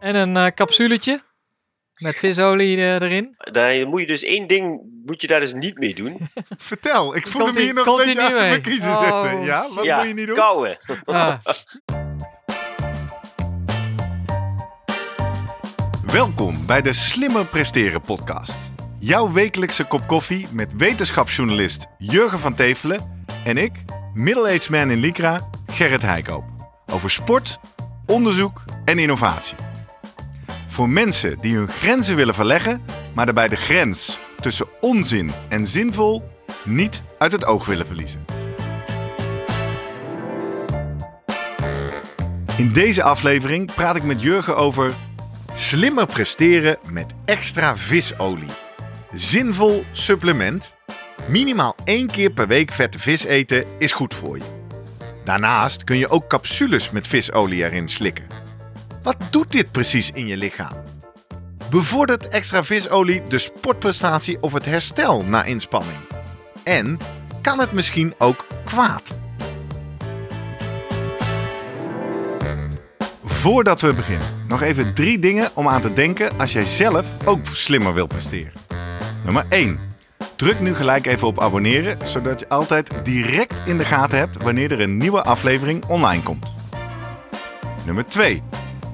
En een eh, capsuletje met visolie eh, erin. Dan moet je dus één ding moet je daar dus niet mee doen. Vertel, ik voel hem hier ie- nog een beetje achter mijn kiezen Oh. zitten. Ja, wat ja, moet je niet doen? Kouwen. Ah, Welkom bij de Slimmer Presteren podcast. Jouw wekelijkse kop koffie met wetenschapsjournalist Jurgen van Tevelen en ik, middle-aged man in Lycra, Gerrit Heikoop. Over sport, onderzoek en innovatie. Voor mensen die hun grenzen willen verleggen, maar daarbij de grens tussen onzin en zinvol niet uit het oog willen verliezen. In deze aflevering praat ik met Jurgen over slimmer presteren met extra visolie. Zinvol supplement. Minimaal één keer per week vette vis eten is goed voor je. Daarnaast kun je ook capsules met visolie erin slikken. Wat doet dit precies in je lichaam? Bevordert extra visolie de sportprestatie of het herstel na inspanning? En kan het misschien ook kwaad? Voordat we beginnen, nog even drie dingen om aan te denken als jij zelf ook slimmer wilt presteren. Nummer 1. Druk nu gelijk even op abonneren, zodat je altijd direct in de gaten hebt wanneer er een nieuwe aflevering online komt. Nummer 2.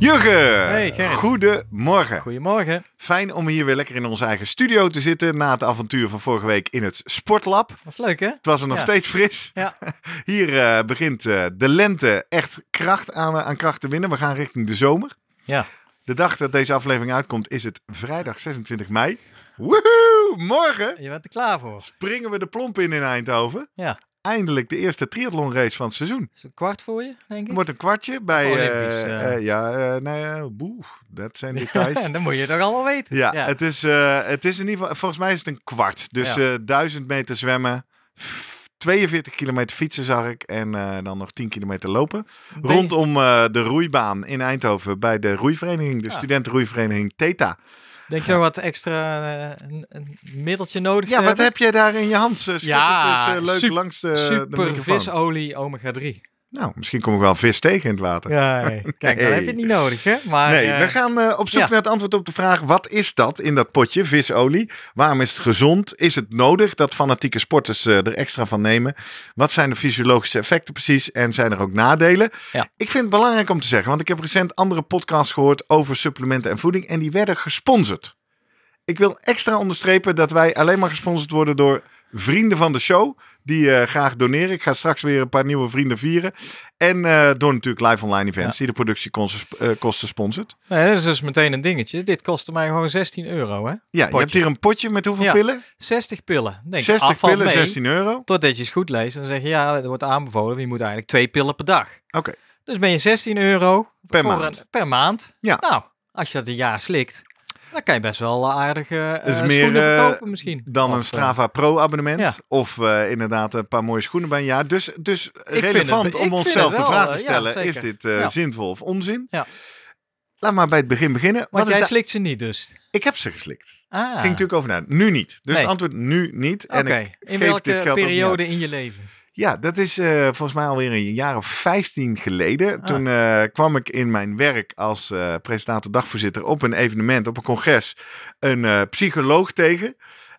Jurgen! Hey, Gerrit. Goedemorgen. goedemorgen. Fijn om hier weer lekker in onze eigen studio te zitten na het avontuur van vorige week in het Sportlab. Was leuk hè? Het was er nog Ja. steeds fris. Ja. Hier eh, begint eh, de lente echt kracht aan, aan kracht te winnen. We gaan richting de zomer. Ja. De dag dat deze aflevering uitkomt is het vrijdag 26 mei. Woehoe! Morgen Je bent er klaar voor. springen we de plomp in in Eindhoven. Ja. Eindelijk de eerste triathlonrace van het seizoen. Is het een kwart voor je, denk ik? Er wordt een kwartje bij... Eh, Olympisch, eh. eh, ja, eh, nou ja, boe, dat zijn details. Dan moet je toch allemaal weten. Ja, Het, is, het is in ieder geval, volgens mij is het een kwart. Dus Ja. eh 1000 meter zwemmen, f- 42 kilometer fietsen zag ik en dan nog 10 kilometer lopen. Rondom de roeibaan in Eindhoven bij de roeivereniging, de Ja. studentenroeivereniging TETA. Denk je nog wat extra eh, een, een middeltje nodig Ja, wat hebben? heb jij daar in je hand? Schud Ja, het eens eh, leuk sup- langs de, de Super microfoon. visolie omega 3. Nou, misschien kom ik wel vis tegen in het water. Ja, kijk, dan Nee. heb je het niet nodig, hè? Maar, Nee, eh, we gaan eh, op zoek ja. naar het antwoord op de vraag: wat is dat in dat potje visolie? Waarom is het gezond? Is het nodig dat fanatieke sporters eh, er extra van nemen? Wat zijn de fysiologische effecten precies? En zijn er ook nadelen? Ja. Ik vind het belangrijk om te zeggen, want ik heb recent andere podcasts gehoord over supplementen en voeding en die werden gesponsord. Ik wil extra onderstrepen dat wij alleen maar gesponsord worden door vrienden van de show. Die eh, graag doneren. Ik ga straks weer een paar nieuwe vrienden vieren. En eh, door natuurlijk live online events die de productiekosten eh, kosten sponsort. Nee, dat is dus meteen een dingetje. Dit kostte mij gewoon 16 euro, hè? Ja, je hebt hier een potje met hoeveel Ja. pillen? 60 pillen. Denk, 60 afvalt pillen, mee, 16 euro. Totdat je eens goed leest en dan zeg je, ja, er wordt aanbevolen. Je moet eigenlijk twee pillen per dag. Oké. Dus ben je 16 euro Per maand. Een, per maand. Ja. Nou, als je dat een jaar slikt, dan kan je best wel aardige uh, is meer, schoenen eh, verkopen misschien. Dan Of, een eh, Strava Pro abonnement. ja. Of eh, inderdaad een paar mooie schoenen bij een jaar. Dus, dus vind relevant het- om onszelf de vraag eh, te stellen. is dit eh, Ja. zinvol of onzin? Ja. Laat maar bij het begin beginnen. Want Wat jij slikt ze niet dus. Ik heb ze geslikt. Ah, Ging natuurlijk over na. Nu niet. Dus Nee. het antwoord nu niet. oké. En ik In geef welke periode in je leven? Ja, dat is eh, volgens mij alweer een jaar of 15 geleden. Ah. Toen eh, kwam ik in mijn werk als eh, presentator dagvoorzitter op een evenement, op een congres, een psycholoog tegen.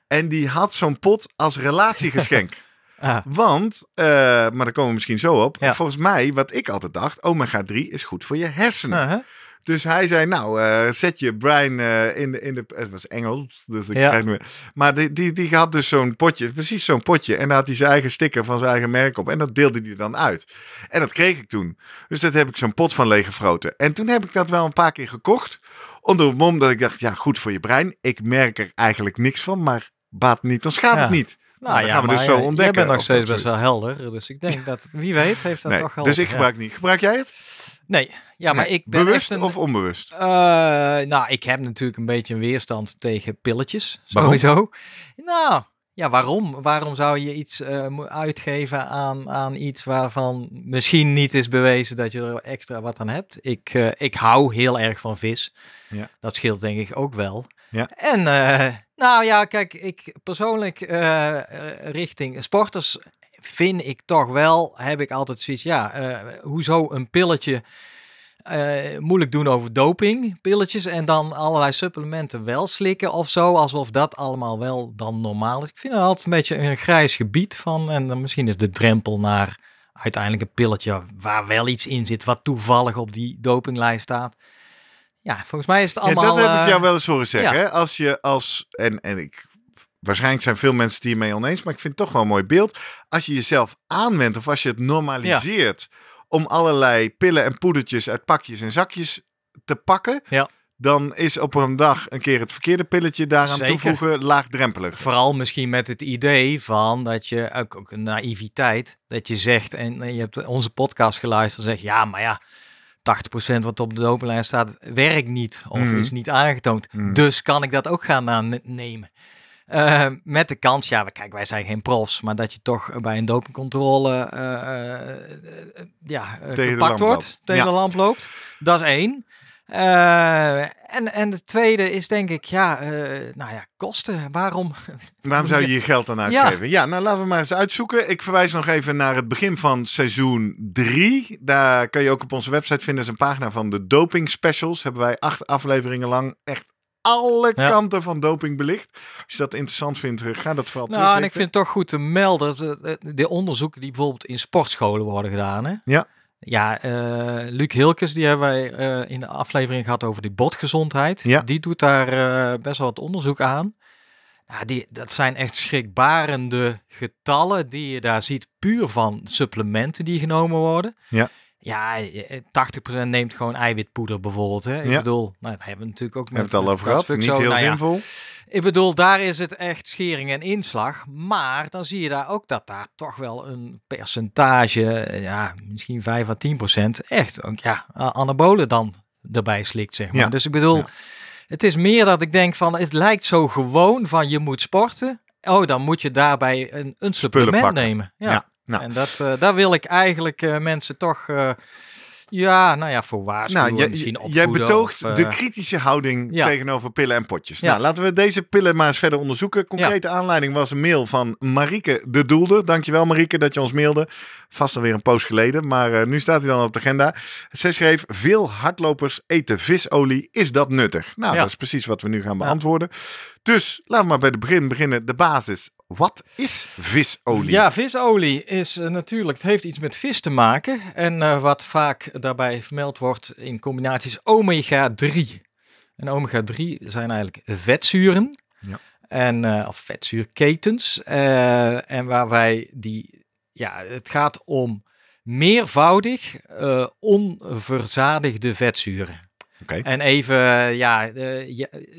En die had zo'n pot als relatiegeschenk. Ah, Want, maar daar komen we misschien zo op. Ja. Volgens mij, wat ik altijd dacht, omega 3 is goed voor je hersenen. Dus hij zei, nou, eh, zet je brein eh, in, de, in de... Het was Engels, dus ik Ja. krijg nu... Maar die, die, die had dus zo'n potje, precies zo'n potje. En daar had hij zijn eigen sticker van zijn eigen merk op. En dat deelde hij dan uit. En dat kreeg ik toen. Dus dat heb ik zo'n pot van leeggefroten. En toen heb ik dat wel een paar keer gekocht. Onder het mom dat ik dacht, ja, goed voor je brein. Ik merk er eigenlijk niks van, maar baat niet, dan schaadt Ja. het niet. Nou, ja, gaan we dus zo ontdekken Jij bent nog steeds best wel helder. Dus ik denk dat, wie weet, heeft dat Nee, toch wel. dus ik gebruik niet. Gebruik jij het? Nee, ja, maar Nee, ik ben Bewust een, of onbewust? Eh, nou, ik heb natuurlijk een beetje een weerstand tegen pilletjes. Waarom? Sowieso. Nou, ja, waarom? Waarom zou je iets eh, uitgeven aan, aan iets waarvan misschien niet is bewezen dat je er extra wat aan hebt? Ik, eh, ik hou heel erg van vis. Ja. Dat scheelt denk ik ook wel. Ja. En nou ja, kijk, ik persoonlijk richting sporters vind ik toch wel, heb ik altijd zoiets, ja, eh, hoezo een pilletje eh, moeilijk doen over doping, pilletjes en dan allerlei supplementen wel slikken of zo, alsof dat allemaal wel dan normaal is. Ik vind het altijd een beetje een grijs gebied van en dan misschien is de drempel naar uiteindelijk een pilletje waar wel iets in zit wat toevallig op die dopinglijst staat. Ja, volgens mij is het allemaal... ja, dat heb ik eh, jou wel eens horen zeggen. ja. Hè? Als je als, en, en ik, waarschijnlijk zijn veel mensen het hiermee oneens, maar ik vind het toch wel een mooi beeld. Als je jezelf aanwendt of als je het normaliseert om allerlei pillen en poedertjes uit pakjes en zakjes te pakken, Ja. dan is op een dag een keer het verkeerde pilletje daaraan Zeker. toevoegen laagdrempelig. Vooral misschien met het idee van dat je ook, ook een naïviteit, dat je zegt, en je hebt onze podcast geluisterd, zeg ja, maar ja, 80% wat op de dopinglijst staat, werkt niet of Mhm. is niet aangetoond. Mhm. Dus kan ik dat ook gaan aannemen. Eh, met de kans, ja, kijk, wij zijn geen profs, maar dat je toch bij een dopingcontrole eh, eh, eh, ja, Tegen gepakt wordt, loopt. tegen Ja. de lamp loopt. Dat is één. En, en de tweede is denk ik, ja, nou ja, kosten. Waarom? Waarom zou je je geld dan uitgeven? Ja. nou laten we maar eens uitzoeken. Ik verwijs nog even naar het begin van seizoen 3. Daar kan je ook op onze website vinden. Dat is een pagina van de doping specials. Hebben wij acht afleveringen lang echt alle Ja. kanten van doping belicht. Als je dat interessant vindt, eh, ga dat vooral Nou, en ik vind het toch goed te melden, dat, eh, de onderzoeken die bijvoorbeeld in sportscholen worden gedaan. Hè? Ja. Ja, eh Luc Hilkes, die hebben wij eh, in de aflevering gehad over die botgezondheid. Ja. Die doet daar eh, best wel wat onderzoek aan. Ja, die, dat zijn echt schrikbarende getallen die je daar ziet, puur van supplementen die genomen worden. Ja. Ja, eh, 80% neemt gewoon eiwitpoeder bijvoorbeeld. Hè? Ik Ja. bedoel, nou, daar hebben we natuurlijk ook We met, het al over gehad. Niet zo. heel Nou ja, zinvol. ik bedoel, daar is het echt schering en inslag. Maar dan zie je daar ook dat daar toch wel een percentage, eh, ja, misschien 5 à 10 procent, echt ook, ja, anabolen dan erbij slikt, zeg maar. Ja. Dus ik bedoel, het is meer dat ik denk van, het lijkt zo gewoon van je moet sporten. Oh, dan moet je daarbij een, een supplement nemen. Ja. Nou. En dat, eh, daar wil ik eigenlijk eh, mensen toch, eh, ja, nou ja, voor waarschuwen. Nou, jij, jij betoogt of, de kritische houding ja. tegenover pillen en potjes. Ja. Nou, laten we deze pillen maar eens verder onderzoeken. Concrete aanleiding was een mail van Marieke de Doelder. Dankjewel Marieke dat je ons mailde. Vast alweer een poos geleden, maar nu staat hij dan op de agenda. Zij schreef, veel hardlopers eten visolie. Is dat nuttig? Nou, dat is precies wat we nu gaan beantwoorden. Dus laten we maar bij het begin beginnen. De basis. Wat is visolie? Ja, visolie is eh, natuurlijk, het heeft iets met vis te maken. En eh, wat vaak daarbij vermeld wordt in combinaties omega-3. En omega-3 zijn eigenlijk vetzuren. Ja. En, eh, of vetzuurketens. En waar wij die, ja, het gaat om meervoudig onverzadigde vetzuren. Oké. En even, ja,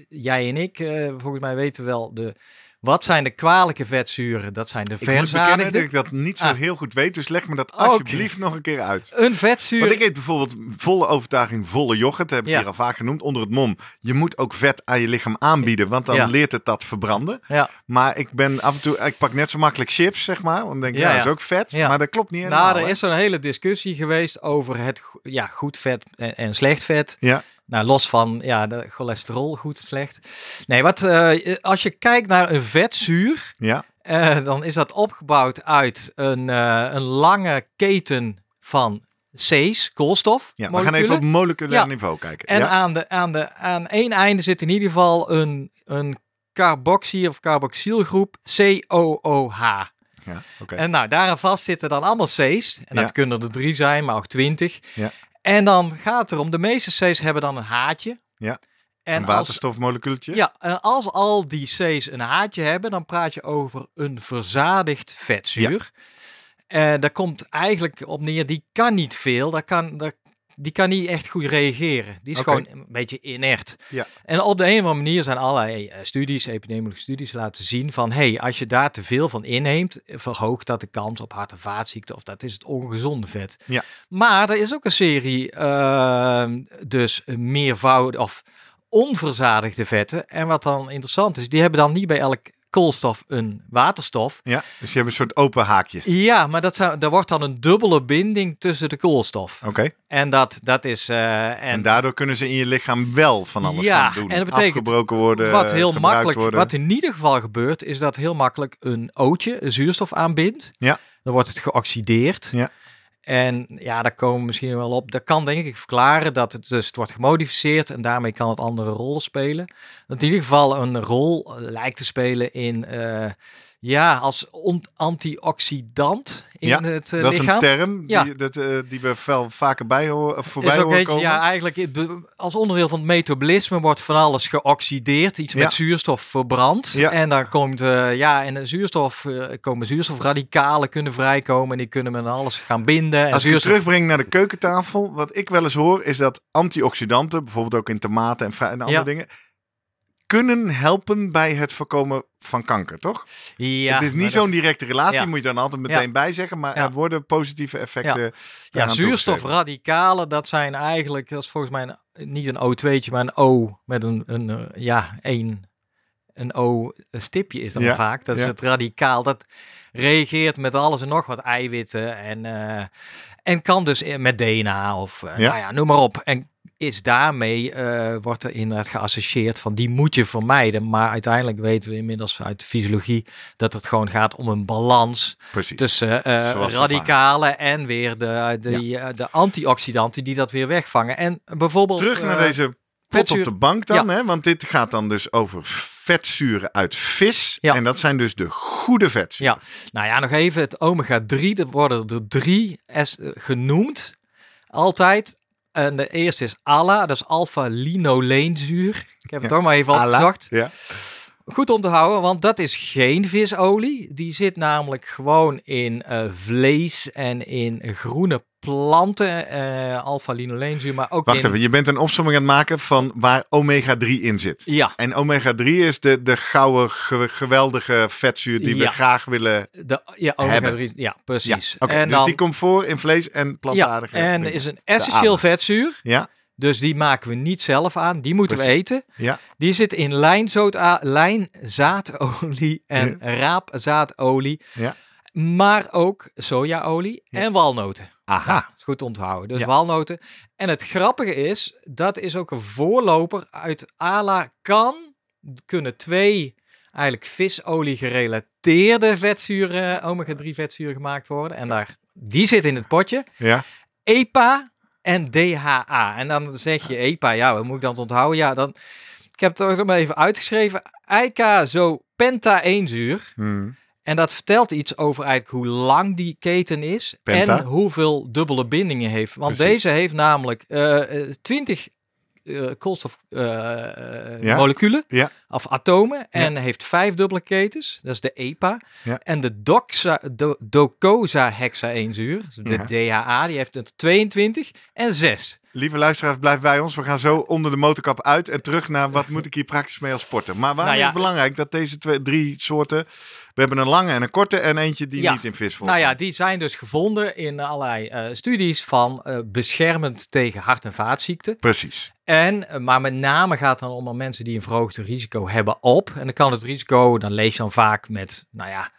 jij en ik, volgens mij weten wel de. Wat zijn de kwalijke vetzuren? Dat zijn de Ik verzadigde. dat ik dat niet zo Ah. heel goed weet. Dus leg me dat alsjeblieft nog een keer uit. Een vetzuur. Want ik eet bijvoorbeeld volle overtuiging volle yoghurt. Heb ik Ja. hier al vaak genoemd. Onder het mom. Je moet ook vet aan je lichaam aanbieden. Want dan Ja. leert het dat verbranden. Ja. Maar ik ben af en toe... Ik pak net zo makkelijk chips, zeg maar. Want dan denk ik, Ja, dat is ook vet. Maar dat klopt niet helemaal. Nou, er hè? is zo'n hele discussie geweest over het ja, goed vet en, en slecht vet. Ja. Nou, los van ja, de cholesterol, goed slecht. Nee, wat, eh, als je kijkt naar een vetzuur, Ja. eh, dan is dat opgebouwd uit een, eh, een lange keten van C's, koolstof. ja. We gaan even op moleculair Ja. niveau kijken. En ja. aan, de, aan, de, aan één einde zit in ieder geval een, een carboxy- of carboxylgroep COOH. ja. Oké. En nou, daaraan vast zitten dan allemaal C's. En dat kunnen er drie zijn, maar ook twintig. Ja. En dan gaat het erom, de meeste C's hebben dan een haatje. Ja. En een als, waterstofmolecuultje. ja, en als al die C's een haatje hebben, dan praat je over een verzadigd vetzuur. Eh daar komt eigenlijk op neer, die kan niet veel. Daar kan, daar, die kan niet echt goed reageren. Die is gewoon een beetje inert. Ja. En op de een of andere manier zijn allerlei eh, studies, epidemiologische studies, laten zien van, hey, als je daar te veel van inneemt, verhoogt dat de kans op hart- en vaatziekten, of dat is het ongezonde vet. Ja. Maar er is ook een serie, eh, dus meervoud of onverzadigde vetten. En wat dan interessant is, die hebben dan niet bij elk koolstof een waterstof. Ja, dus je hebt een soort open haakjes. Ja, maar dat zou, daar wordt dan een dubbele binding tussen de koolstof. Oké. En dat, dat is. eh, En, en daardoor kunnen ze in je lichaam wel van alles Ja, gaan doen. en dat betekent Afgebroken worden, wat heel makkelijk, worden. wat in ieder geval gebeurt, is dat heel makkelijk een ootje, een zuurstof aanbindt. Ja. Dan wordt het geoxideerd. Ja. En ja, daar komen we misschien wel op. Dat kan denk ik verklaren dat het dus het wordt gemodificeerd en daarmee kan het andere rollen spelen. Dat in ieder geval een rol eh, lijkt te spelen in, eh, ja, als antioxidant in Ja, het eh, dat is lichaam. een term Ja. die, dat, eh, die we veel vaker bij horen, of voorbij is ook horen eentje, komen. ja, eigenlijk als onderdeel van het metabolisme wordt van alles geoxideerd, iets Ja. met zuurstof verbrand. En dan komt, eh, ja, en de zuurstof, eh, komen zuurstofradicalen kunnen vrijkomen en die kunnen met alles gaan binden. En Als ik het zuurstof, terugbreng naar de keukentafel, wat ik wel eens hoor, is dat antioxidanten, bijvoorbeeld ook in tomaten en, andere dingen, kunnen helpen bij het voorkomen van kanker, toch? ja, het is niet zo'n directe relatie, Ja. moet je dan altijd meteen bij zeggen, maar er worden positieve effecten. Ja, zuurstofradicalen, dat zijn eigenlijk, dat is volgens mij een, niet een O2'tje, maar een O met een, een eh, ja, één, een O-stipje is dan Ja, vaak. Dat is het radicaal. Dat reageert met alles en nog wat eiwitten en, eh, en kan dus in- met DNA of eh, Ja. nou ja, noem maar op. En is daarmee, eh, wordt er inderdaad geassocieerd van die moet je vermijden. Maar uiteindelijk weten we inmiddels uit de fysiologie dat het gewoon gaat om een balans Precies. tussen zo radicalen en weer de, de, eh, de antioxidanten die dat weer wegvangen. En bijvoorbeeld... Terug naar deze pot op de bank dan, hè? want dit gaat dan dus over vetzuren uit vis. Ja. En dat zijn dus de goede vetzuren. Ja, nou ja, nog even het omega-3. Er worden er drie genoemd. Altijd. En de eerste is ALA, dat is alpha-linoleenzuur. Ik heb het Ja. toch maar even Ala. opgezocht. Ja. Goed om te houden, want dat is geen visolie. Die zit namelijk gewoon in eh, vlees en in groene planten. eh alpha-linoleenzuur, maar ook Wacht in... even, je bent een opzomming aan het maken van waar omega-3 in zit. Ja, En omega-3 is de, de gouden, ge- geweldige vetzuur die Ja. we graag willen. de, ja omega-3. Ja, precies. En dus dan, die komt voor in vlees en ja, plantaardige. en dingen. is een essentieel vetzuur. Ja, Dus die maken we niet zelf aan. Die moeten we eten. ja. Die zit in lijnzaadolie en raapzaadolie. Ja. Maar ook sojaolie Ja. en walnoten. Aha. Dat is goed onthouden. Dus Ja. walnoten. En het grappige is, dat is ook een voorloper uit ALA kan, kunnen twee eigenlijk visolie gerelateerde vetzuren, omega-3 vetzuren gemaakt worden. En daar, die zit in het potje. Ja. EPA en DHA. En dan zeg je EPA, ja, wat moet ik dan onthouden? Ja, dan, ik heb het toch maar even uitgeschreven. Eicazopenta-eenzuur. Hmm. En dat vertelt iets over eigenlijk hoe lang die keten is Penta. en hoeveel dubbele bindingen heeft. Want Precies. deze heeft namelijk eh, eh, 20 eh koolstofmoleculen Ja. moleculen Ja. of atomen en heeft vijf dubbele ketens. Dat is de EPA. En de doxa, do, docosahexaeenzuur, dus de DHA, die heeft er 22 en 6. Lieve luisteraars, blijf bij ons. We gaan zo onder de motorkap uit en terug naar wat moet ik hier praktisch mee als sporter. Maar waarom Nou ja. is het belangrijk dat deze twee, drie soorten... We hebben een lange en een korte en eentje die Ja. niet in vis voorkomt. Nou ja, die zijn dus gevonden in allerlei eh, studies van eh, beschermend tegen hart- en vaatziekten. Precies. En, eh, maar met name gaat het dan om mensen die een verhoogd risico hebben op. En dan kan het risico, dan lees je dan vaak met, nou ja,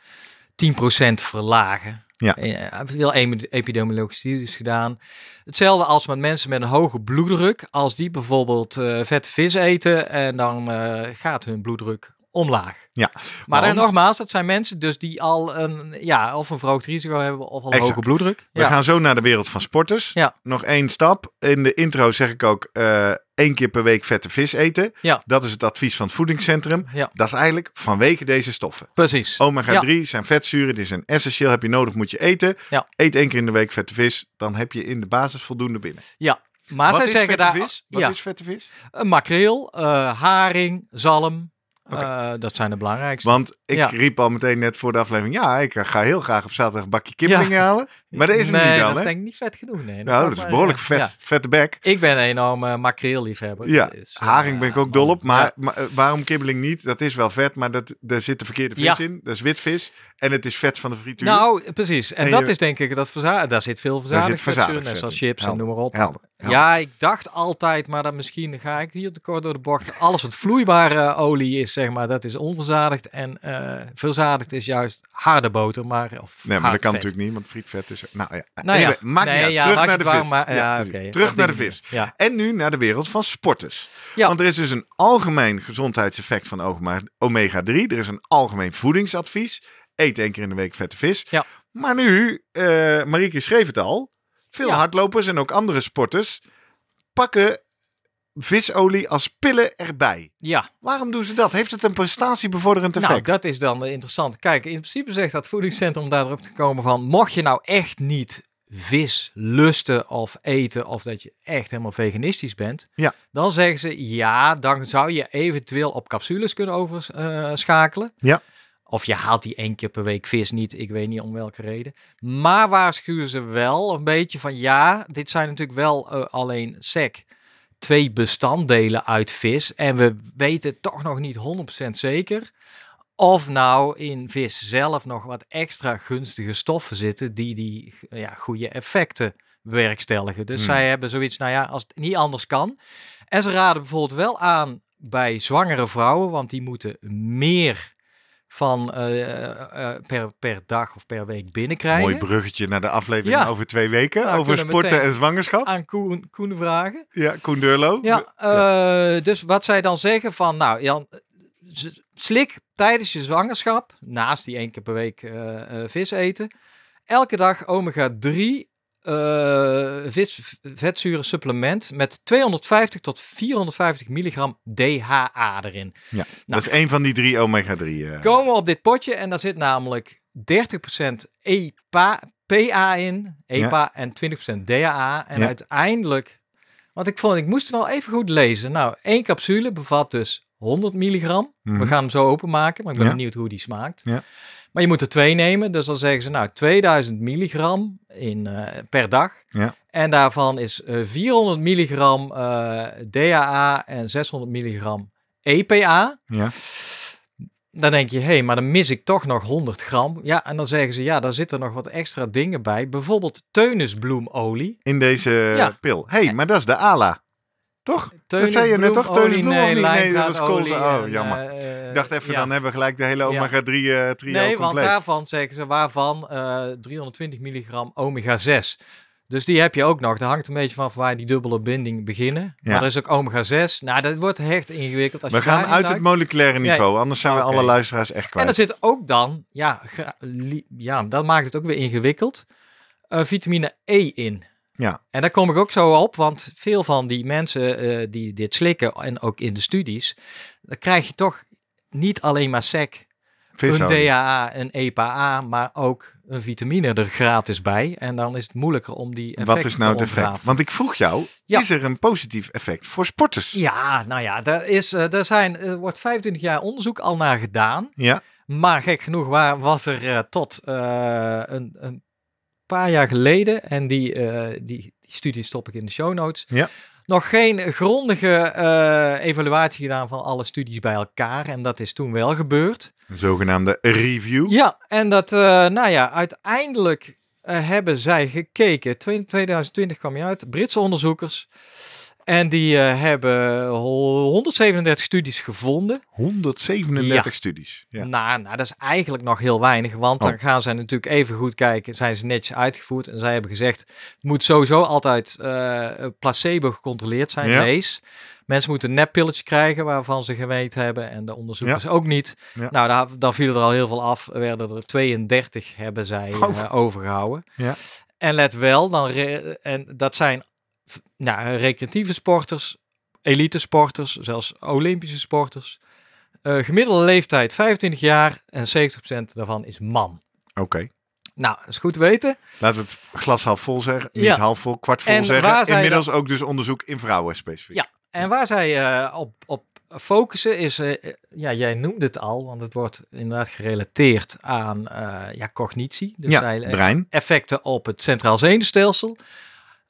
10% verlagen. Ja. Eh, veel emi- epidemiologische studies gedaan. Hetzelfde als met mensen met een hoge bloeddruk. Als die bijvoorbeeld eh vette vis eten en dan eh, gaat hun bloeddruk omlaag. Ja. Maar Want- nogmaals, dat zijn mensen dus die al een, ja, of een verhoogd risico hebben of al een hoge bloeddruk. We Ja. gaan zo naar de wereld van sporters. Ja. Nog één stap. In de intro zeg ik ook eh, één keer per week vette vis eten. Ja. Dat is het advies van het voedingscentrum. Ja. Dat is eigenlijk vanwege deze stoffen. Precies. Omega-3 zijn vetzuren, die zijn essentieel. Heb je nodig, moet je eten. Ja. Eet één keer in de week vette vis. Dan heb je in de basis voldoende binnen. Ja. Maar Wat zij is zeggen vette daar vis? Wat ja, is vette vis? een makreel, eh, haring, zalm, Eh, dat zijn de belangrijkste. Want ik Ja. riep al meteen net voor de aflevering, ja, ik ga heel graag op zaterdag een bakje kippeling halen. Maar dat is hem nee, niet dan, dat hè? denk ik niet vet genoeg. Nee, Nou, kan dat is behoorlijk vet. Ja. Vette bek. Ik ben een enorme makreelliefhebber. Ja, Dus, eh, haring ben ik ook dol op. Maar, maar, eh, waarom kibbeling niet? Dat is wel vet, maar dat, daar zit de verkeerde vis in. Dat is witvis. En het is vet van de frituur. Nou, precies. En, En dat je- is denk ik dat verzadigd. Daar zit veel verzadigd in, zoals chips en noem maar op. Helder. helder. Ja, ik dacht altijd, maar dan misschien ga ik hier te kort door de bocht. Alles wat vloeibare olie is, zeg maar, dat is onverzadigd. En eh verzadigd is juist harde boter, maar of Nee, maar dat kan vet. natuurlijk niet, want frietvet is... Nou ja, Nou ja, anyway, maakt nee, niet uit. ja, Terug naar de vis. maar- ja, Terug naar de vis. En nu naar de wereld van sporters. Ja. Want er is dus een algemeen gezondheidseffect van oma- omega-3. Er is een algemeen voedingsadvies. Eet één keer in de week vette vis. Ja. Maar nu, eh Marieke schreef het al. Veel Ja. hardlopers en ook andere sporters pakken visolie als pillen erbij. ja, Waarom doen ze dat? Heeft het een prestatiebevorderend effect? nou, dat is dan interessant. Kijk, in principe zegt dat voedingscentrum daarop te komen van, mocht je nou echt niet vis lusten of eten of dat je echt helemaal veganistisch bent, Ja. dan zeggen ze ja, dan zou je eventueel op capsules kunnen overschakelen. Ja. Of je haalt die één keer per week vis niet, ik weet niet om welke reden. Maar waarschuwen ze wel een beetje van ja, dit zijn natuurlijk wel eh, alleen sec twee bestanddelen uit vis. En we weten toch nog niet 100% zeker of nou in vis zelf nog wat extra gunstige stoffen zitten die die ja, goede effecten bewerkstelligen. Dus Hmm. zij hebben zoiets, nou ja, als het niet anders kan. En ze raden bijvoorbeeld wel aan bij zwangere vrouwen, want die moeten meer van eh, eh, per, per dag of per week binnenkrijgen. Mooi bruggetje naar de aflevering Ja. over twee weken. Over we sporten en zwangerschap. Aan Koen, Koen vragen. Ja, Koen Deurlo. Ja, eh, dus wat zij dan zeggen van, nou Jan, slik tijdens je zwangerschap, naast die één keer per week eh, eh, vis eten, elke dag omega-3 eh vis, vetzuren supplement met 250 tot 450 milligram DHA erin. Ja, dat is één van die drie omega-3. eh. Komen we op dit potje en daar zit namelijk 30% EPA PA in, EPA en 20% DHA. En Ja. uiteindelijk, want ik vond, ik moest wel even goed lezen. Nou, één capsule bevat dus 100 milligram. Mhm. We gaan hem zo openmaken, maar ik ben Ja. benieuwd hoe die smaakt. Ja. Maar je moet er twee nemen, dus dan zeggen ze nou 2000 milligram in, eh, per dag. Ja. En daarvan is eh, 400 milligram eh, DHA en 600 milligram EPA. Ja. Dan denk je, hé, hey, maar dan mis ik toch nog 100 gram. Ja, en dan zeggen ze, ja, daar zitten nog wat extra dingen bij. Bijvoorbeeld teunisbloemolie. In deze Ja. pil. hey, maar dat is de ALA. Toch? Teunisbloemolie, zei je net toch? Niet? Nee, dat was koolzaad. Oh, en, jammer. eh, Ik dacht even, ja. dan hebben we gelijk de hele omega-3 eh trio Nee, want compleet. daarvan zeggen ze waarvan eh 320 milligram omega-6. Dus die heb je ook nog. Dat hangt een beetje vanaf waar die dubbele binding beginnen. Ja. Maar er is ook omega-6. Nou, dat wordt echt ingewikkeld. Als we je gaan uit het moleculaire Ja, niveau, anders zijn we alle luisteraars echt En kwijt. er zit ook dan, ja, ja dat maakt het ook weer ingewikkeld, eh, vitamine E in. Ja. En daar kom ik ook zo op, want veel van die mensen eh, die dit slikken, en ook in de studies, dan krijg je toch niet alleen maar sec, een. DHA, een EPA, maar ook een vitamine er gratis bij. En dan is het moeilijker om die effecten Wat is nou het te effect? Want ik vroeg jou, Ja. is er een positief effect voor sporters? Ja, nou ja, daar, is, eh, daar zijn, er wordt 25 jaar onderzoek al naar gedaan. Ja? Maar gek genoeg waar, was er eh, tot een, een paar jaar geleden, en die, eh, die, die studie stop ik in de show notes, Ja. nog geen grondige eh, evaluatie gedaan van alle studies bij elkaar. En dat is toen wel gebeurd. Een zogenaamde review. Ja, en dat, eh, nou ja, uiteindelijk hebben zij gekeken. Twe- 2020 kwam je uit, Britse onderzoekers. En die eh, hebben ho- 137 studies gevonden. 137 Ja. studies. Ja. Nou, nou, dat is eigenlijk nog heel weinig. Want Oh. dan gaan zij natuurlijk even goed kijken. Zijn ze netjes uitgevoerd. En zij hebben gezegd, het moet sowieso altijd eh, placebo gecontroleerd zijn. Ja. Lees. Mensen moeten een neppilletje krijgen waarvan ze geweten hebben. En de onderzoekers ook niet. Ja. Nou, daar, daar vielen er al heel veel af. Er werden er 32 hebben zij Oh. eh, overgehouden. Ja. En let wel, dan en dat zijn nou, recreatieve sporters, elite sporters, zelfs Olympische sporters. Eh, gemiddelde leeftijd 25 jaar en 70% daarvan is man. Oké. Nou, dat is goed te weten. Laten we het glas half vol zeggen. Niet Ja. half vol, kwart vol En zeggen. Inmiddels ook dus onderzoek in vrouwen specifiek. Ja. En waar zij eh, op, op focussen is, eh, ja, jij noemde het al, want het wordt inderdaad gerelateerd aan ja, cognitie. Dus ja, zij- brein. effecten op het centraal zenuwstelsel,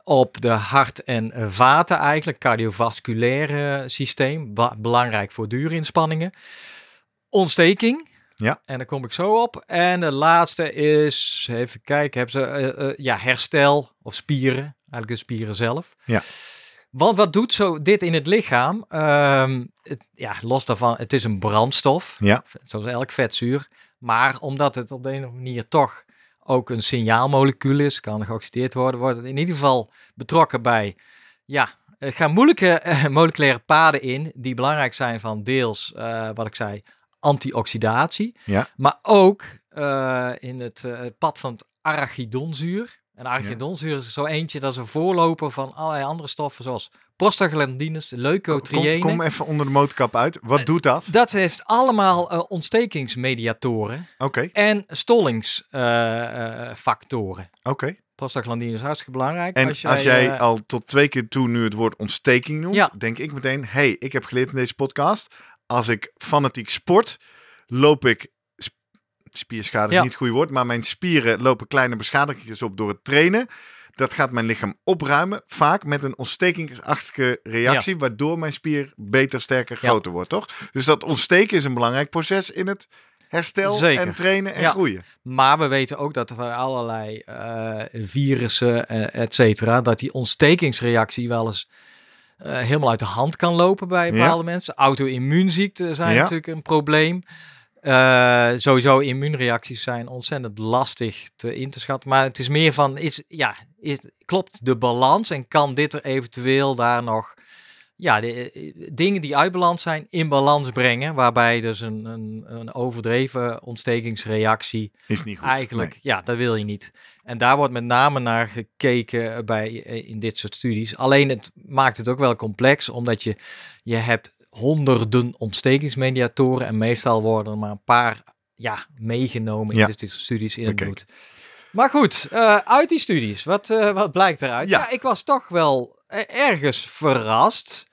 op de hart- en vaten eigenlijk, cardiovasculaire systeem, belangrijk voor duurinspanningen. Ontsteking. Ja. En daar kom ik zo op. En de laatste is, even kijken, hebben ze eh, eh, ja, herstel of spieren, eigenlijk de spieren zelf. Ja. Want wat doet zo dit in het lichaam? Ehm, het, ja, los daarvan, het is een brandstof, Ja. zoals elk vetzuur. Maar omdat het op de een of andere manier toch ook een signaalmolecuul is, kan geoxideerd worden, wordt het in ieder geval betrokken bij, ja, er gaan moeilijke eh, moleculaire paden in die belangrijk zijn van deels, eh, wat ik zei, antioxidatie, Ja. maar ook eh, in het eh, pad van het arachidonzuur. En arachidonzuur is zo eentje, dat is een voorloper van allerlei andere stoffen zoals prostaglandines, Kom, leukotriënen. kom even onder de motorkap uit. Wat doet dat? Dat heeft allemaal eh, ontstekingsmediatoren Oké, en stollingsfactoren. oké. Prostaglandine is hartstikke belangrijk. En als jij eh, al tot twee keer toe nu het woord ontsteking noemt, Ja. denk ik meteen, hey, ik heb geleerd in deze podcast, als ik fanatiek sport, loop ik, spierschade is Ja. niet het goede woord, maar mijn spieren lopen kleine beschadigingen op door het trainen. Dat gaat mijn lichaam opruimen, vaak met een ontstekingsachtige reactie, waardoor mijn spier beter, sterker, groter wordt, toch? Dus dat ontsteken is een belangrijk proces in het herstel Zeker. en trainen en Ja. groeien. Maar we weten ook dat er van allerlei eh, virussen, eh et cetera, dat die ontstekingsreactie wel eens eh, helemaal uit de hand kan lopen bij Ja. bepaalde mensen. Auto-immuunziekten zijn Ja. natuurlijk een probleem. Eh, sowieso immuunreacties zijn ontzettend lastig te in te schatten. Maar het is meer van, is, ja, is, klopt de balans en kan dit er eventueel daar nog ja, de, eh, dingen die uit balans zijn in balans brengen. Waarbij dus een, een, een overdreven ontstekingsreactie Is niet goed. eigenlijk, Nee. ja, dat wil je niet. En daar wordt met name naar gekeken bij, eh, in dit soort studies. Alleen het maakt het ook wel complex, omdat je, je hebt honderden ontstekingsmediatoren en meestal worden er maar een paar ja, meegenomen Ja. in soort studies in het bloed. Maar goed, eh, uit die studies, wat, eh, wat blijkt eruit? Ja. Ja. ik was toch wel ergens verrast.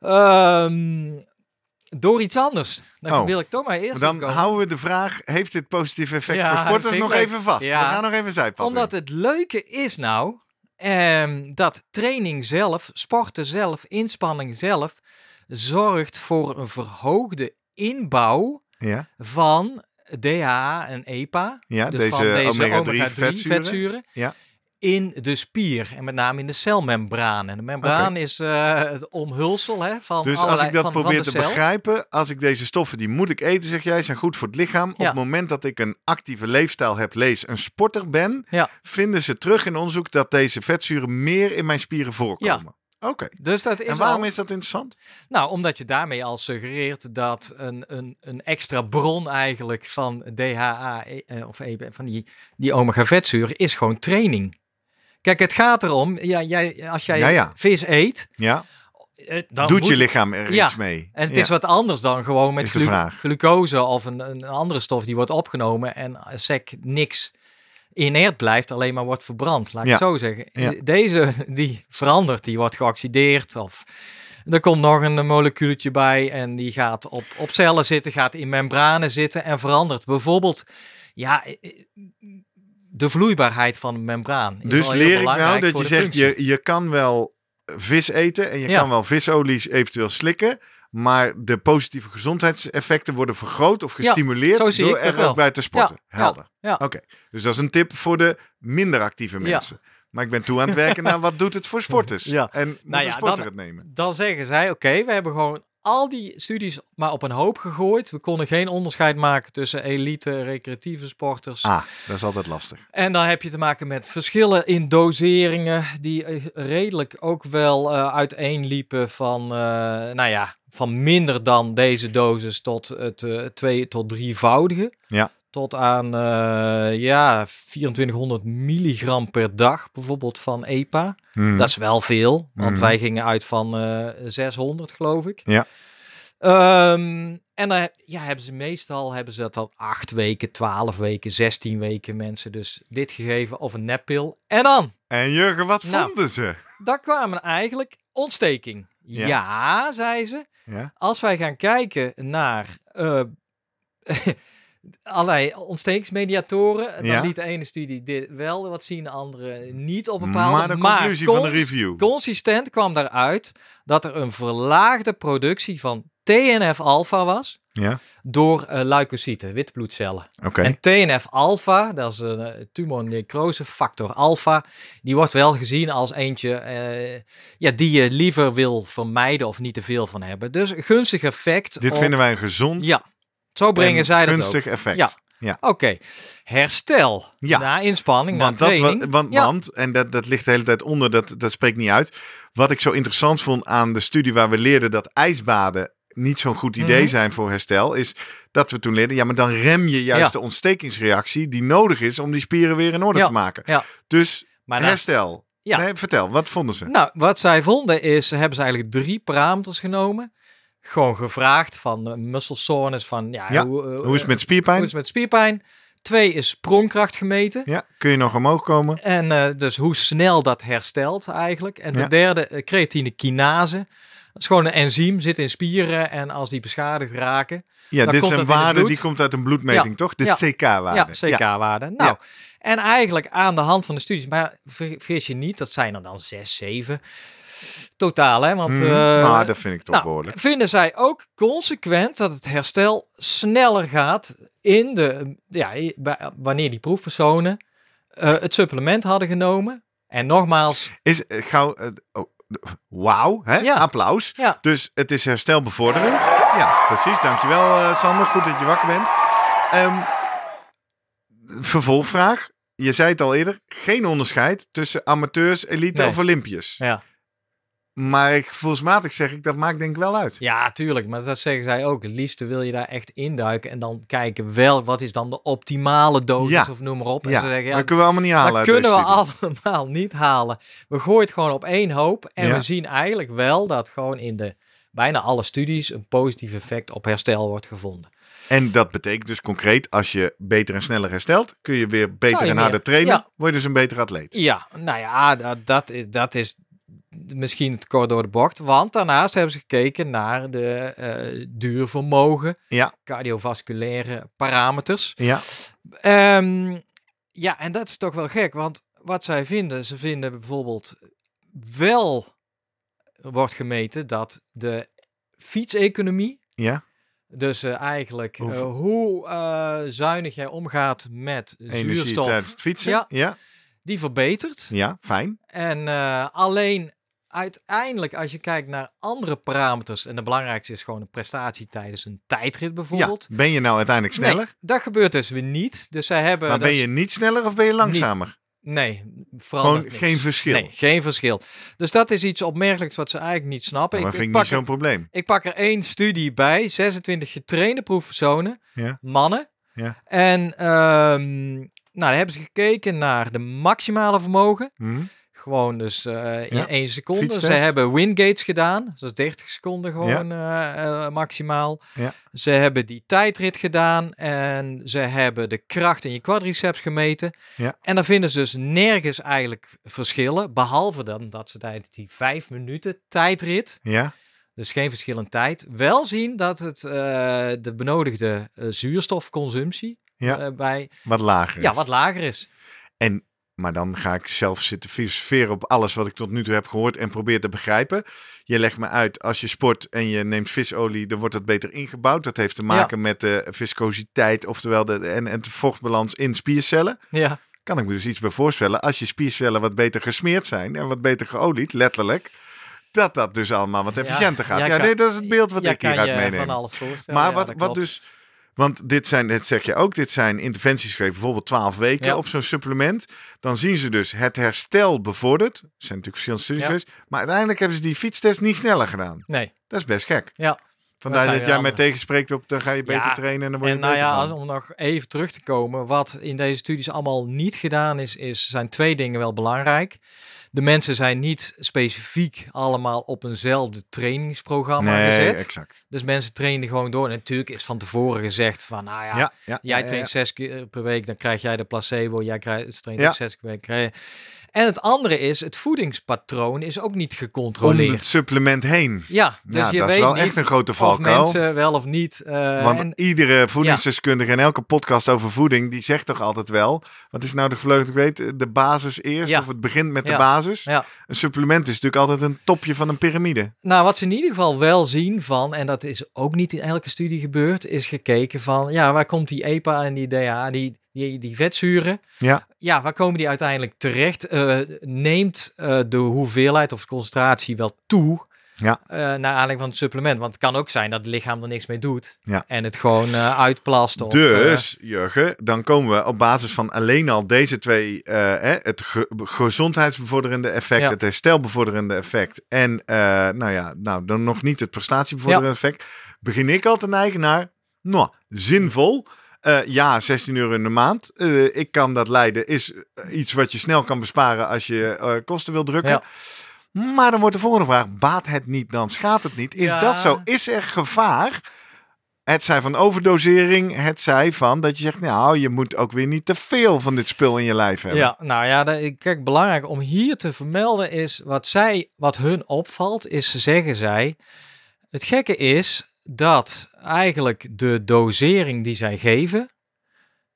Ehm, door iets anders. Dan Oh. wil ik toch maar eerst Maar dan houden we de vraag, heeft dit positief effect Ja, voor sporters nog even vast? Ja. We gaan nog even zijpad Omdat in. het leuke is nou ehm, dat training zelf, sporten zelf, inspanning zelf, zorgt voor een verhoogde inbouw Ja, van DHA en EPA. ja dus deze, van deze omega-3 omega-3 vetzuren. vetzuren. Ja. In de spier en met name in de celmembraan. En de membraan is eh, het omhulsel hè, van Dus als ik dat van, probeer te begrijpen, als ik deze stoffen, die moet ik eten, zeg jij, zijn goed voor het lichaam. Op Ja. het moment dat ik een actieve leefstijl heb, lees, een sporter ben, Ja. vinden ze terug in onderzoek dat deze vetzuren meer in mijn spieren voorkomen. Oké. Dus dat is En waarom al- is dat interessant? Nou, omdat je daarmee al suggereert dat een, een, een extra bron eigenlijk van DHA eh, eh, of EPA, van die, die omega-vetzuren is gewoon training. Kijk, het gaat erom, ja, jij, als jij Ja, ja. vis eet, Ja, eh, dan doet moet- je lichaam er Ja. iets mee? En het Ja. is wat anders dan gewoon met glu- glucose of een, een andere stof die wordt opgenomen en sec niks inert blijft, alleen maar wordt verbrand. Laat ik Ja. het zo zeggen. Ja. Deze die verandert, die wordt geoxideerd of er komt nog een molecuultje bij en die gaat op, op cellen zitten, gaat in membranen zitten en verandert. Bijvoorbeeld, ja, eh, eh, de vloeibaarheid van de membraan. is Dus leer ik nou dat je zegt, functie. je, je kan wel vis eten en je Ja. kan wel visolies eventueel slikken, maar de positieve gezondheidseffecten worden vergroot of gestimuleerd door er ook bij te sporten. Ja, Helder. ja. Oké, dus dat is een tip voor de minder actieve mensen. Maar ik ben toe aan het werken naar wat doet het voor sporters? Ja. En moet Nou een ja, sporter dan- het nemen? Dan zeggen zij, oké, we hebben gewoon al die studies maar op een hoop gegooid. We konden geen onderscheid maken tussen elite, recreatieve sporters. Ah, dat is altijd lastig. En dan heb je te maken met verschillen in doseringen die eh, redelijk ook wel eh uiteenliepen van, eh, nou ja, van minder dan deze dosis tot het twee tot drievoudige. Ja. Tot aan eh, ja, 2400 milligram per dag bijvoorbeeld van EPA. Hmm. Dat is wel veel, want Mhm. wij gingen uit van eh 600 geloof ik. Ja. Ehm, en dan ja, hebben ze meestal hebben ze dat dan 8 weken, 12 weken, 16 weken mensen dus dit gegeven of een neppil. En dan, En Jurgen, wat Nou. vonden ze? daar kwamen eigenlijk ontsteking. Ja, Ja. zei ze. Ja. Als wij gaan kijken naar eh, allerlei ontstekingsmediatoren, dan Ja. liet de ene studie dit wel wat zien, de andere niet op bepaalde. Maar de conclusie van de review. Consistent kwam daaruit dat er een verlaagde productie van TNF-alpha was Ja, door eh leukocyten, witbloedcellen. oké. En TNF-alpha, dat is een eh, tumornecrose factor alpha, die wordt wel gezien als eentje eh, ja, die je liever wil vermijden of niet te veel van hebben. Dus een gunstig effect. Dit op- vinden wij een gezond Ja, zo brengen en zij dat gunstig ook. effect. Ja. Ja. Oké, herstel Ja. na inspanning, Want, na dat, training. wa- want, ja. want, en dat, dat ligt de hele tijd onder, dat, dat spreekt niet uit. Wat ik zo interessant vond aan de studie waar we leerden dat ijsbaden niet zo'n goed idee Mhm. zijn voor herstel, is dat we toen leerden, ja, maar dan rem je juist Ja. de ontstekingsreactie die nodig is om die spieren weer in orde te maken. Ja. Dus maar herstel. Ja. Nee, vertel, wat vonden ze? Nou, wat zij vonden is, hebben ze eigenlijk drie parameters genomen. Gewoon gevraagd van uh, muscle soreness, van ja, Ja, hoe, eh, Hoe is het met spierpijn? hoe is het met spierpijn? Twee is sprongkracht gemeten. Ja, kun je nog omhoog komen? En eh, dus hoe snel dat herstelt eigenlijk. En de Ja. derde, eh, creatine kinase. Dat is gewoon een enzym, zit in spieren. En als die beschadigd raken, Ja, Dan dit komt in het waarden die komt uit een bloedmeting, toch? De. CK-waarde. ja, CK-waarde. Nou, en eigenlijk aan de hand van de studies, maar ver- vergis je niet, dat zijn er dan zes, zeven totaal, hè? Want Mhm. eh, maar dat vind ik toch nou, behoorlijk. vinden zij ook consequent dat het herstel sneller gaat in de, ja, bij- wanneer die proefpersonen eh, het supplement hadden genomen. En nogmaals, Is eh, gauw. oh, Wauw, hè? Ja. applaus. Ja. Dus het is herstelbevorderend. Ja, precies. Dankjewel, eh Sander. Goed dat je wakker bent. Ehm, vervolgvraag. Je zei het al eerder. Geen onderscheid tussen amateurs, elite Nee. of Olympiërs. ja, Maar ik, gevoelsmatig zeg ik, dat maakt denk ik wel uit. ja, tuurlijk, maar dat zeggen zij ook. Het liefste wil je daar echt induiken en dan kijken wel wat is dan de optimale dosis Ja. of noem maar op. En Ja, ze zeggen, ja, dat kunnen we allemaal niet halen. Dat kunnen we studie. allemaal niet halen. We gooien het gewoon op één hoop. En Ja. we zien eigenlijk wel dat gewoon in de bijna alle studies een positief effect op herstel wordt gevonden. En dat betekent dus concreet, als je beter en sneller herstelt, kun je weer beter en harder trainen. ja. Word je dus een beter atleet. Ja, nou ja, dat, dat, is, dat is misschien het kort door de bocht. Want daarnaast hebben ze gekeken naar de eh, duurvermogen, Ja. cardiovasculaire parameters. Ja, Ehm, ja, en dat is toch wel gek, want wat zij vinden, ze vinden bijvoorbeeld wel wordt gemeten dat de fietseconomie, ja. dus eh, eigenlijk eh, hoe zuinig jij omgaat met Energie zuurstof, fietsen. Ja. ja. die verbetert. Ja, fijn. En alleen uiteindelijk, als je kijkt naar andere parameters, en de belangrijkste is gewoon de prestatie tijdens een tijdrit bijvoorbeeld. Ja. Ben je nou uiteindelijk Nee, sneller? dat gebeurt dus weer niet. Dus zij hebben. maar ben is- je niet sneller of ben je langzamer? Nee, vooral Gewoon niks. geen verschil. Nee, geen verschil. Dus dat is iets opmerkelijks wat ze eigenlijk niet snappen. maar ik, vind ik niet zo'n probleem. ik pak er één studie bij, 26 getrainde proefpersonen, Ja. mannen. Ja. En ehm, nou, daar hebben ze gekeken naar de maximale vermogen. Hm? Gewoon dus eh, in Ja, één seconde. Ze hebben wingates gedaan. Dat is 30 seconden gewoon eh, eh, maximaal. Ja. Ze hebben die tijdrit gedaan. En ze hebben de kracht in je quadriceps gemeten. Ja. En dan vinden ze dus nergens eigenlijk verschillen. Behalve dan dat ze tijdens die vijf minuten tijdrit, Ja, dus geen verschil in tijd, wel zien dat het de benodigde zuurstofconsumptie Ja. bij wat lager. ja, wat lager is. En, maar dan ga ik zelf zitten filosoferen op alles wat ik tot nu toe heb gehoord en probeer te begrijpen. Je legt me uit, als je sport en je neemt visolie, dan wordt dat beter ingebouwd. Dat heeft te maken met de viscositeit, oftewel de, en, en de vochtbalans in spiercellen. Ja, Kan ik me dus iets bij voorstellen. Als je spiercellen wat beter gesmeerd zijn en wat beter geolied, letterlijk, dat dat dus allemaal wat Ja, efficiënter gaat. Ja, kan- nee, dat is het beeld wat ja, ik hieruit meeneem. van alles. Maar wat, wat dus. Want dit zijn, dat zeg je ook, dit zijn interventies geweest, bijvoorbeeld 12 weken Ja. op zo'n supplement. Dan zien ze dus het herstel bevorderd. Er zijn natuurlijk verschillende studies Ja. geweest. Maar uiteindelijk hebben ze die fietstest niet sneller gedaan. Nee, Dat is best gek. ja. Vandaar dat jij mij tegenspreekt op, dan ga je beter Ja, trainen en dan word je En nou ja, als- om nog even terug te komen, wat in deze studies allemaal niet gedaan is, is zijn twee dingen wel belangrijk. De mensen zijn niet specifiek allemaal op eenzelfde trainingsprogramma Nee, gezet. exact. Dus mensen trainen gewoon door. En natuurlijk is van tevoren gezegd van, nou ja, Ja, ja, jij ja, traint zes keer per week, dan krijg jij de placebo. Jij krijgt, traint zes keer per week. Krijg En het andere is, het voedingspatroon is ook niet Om gecontroleerd. het supplement heen. Ja, dus ja, je dat weet is wel niet echt een grote of valkuil. mensen wel of niet. eh, Want en, iedere voedingsdeskundige en elke podcast over voeding, die zegt toch altijd wel, wat is nou de gevleugeld, ik weet, de basis eerst, Ja. of het begint met de basis. ja. Een supplement is natuurlijk altijd een topje van een piramide. Nou, wat ze in ieder geval wel zien van, en dat is ook niet in elke studie gebeurd, is gekeken van, ja, waar komt die EPA en die DHA, die, die, die vetzuren, Ja. ja, waar komen die uiteindelijk terecht? Eh, neemt eh, de hoeveelheid of concentratie wel toe Ja. eh, naar aanleiding van het supplement? Want het kan ook zijn dat het lichaam er niks mee doet Ja. en het gewoon eh, uitplast. Of, Dus, Jurgen, dan komen we op basis van alleen al deze twee, eh, hè, het ge- gezondheidsbevorderende effect, Ja. het herstelbevorderende effect en, nou ja, nou, dan nog niet het prestatiebevorderende effect, begin ik al te neigen naar, nou, zinvol. Eh, ja, 16 euro in de maand. Eh, ik kan dat leiden. Is eh, iets wat je snel kan besparen als je kosten wil drukken. Ja. Maar dan wordt de volgende vraag: baat het niet, dan schaadt het niet. Is Ja. dat zo? Is er gevaar? Het zij van overdosering, het zij van dat je zegt, nou, je moet ook weer niet te veel van dit spul in je lijf hebben. Ja, nou ja, kijk, belangrijk om hier te vermelden is wat zij, wat hun opvalt, is zeggen zij. Het gekke is dat eigenlijk de dosering die zij geven,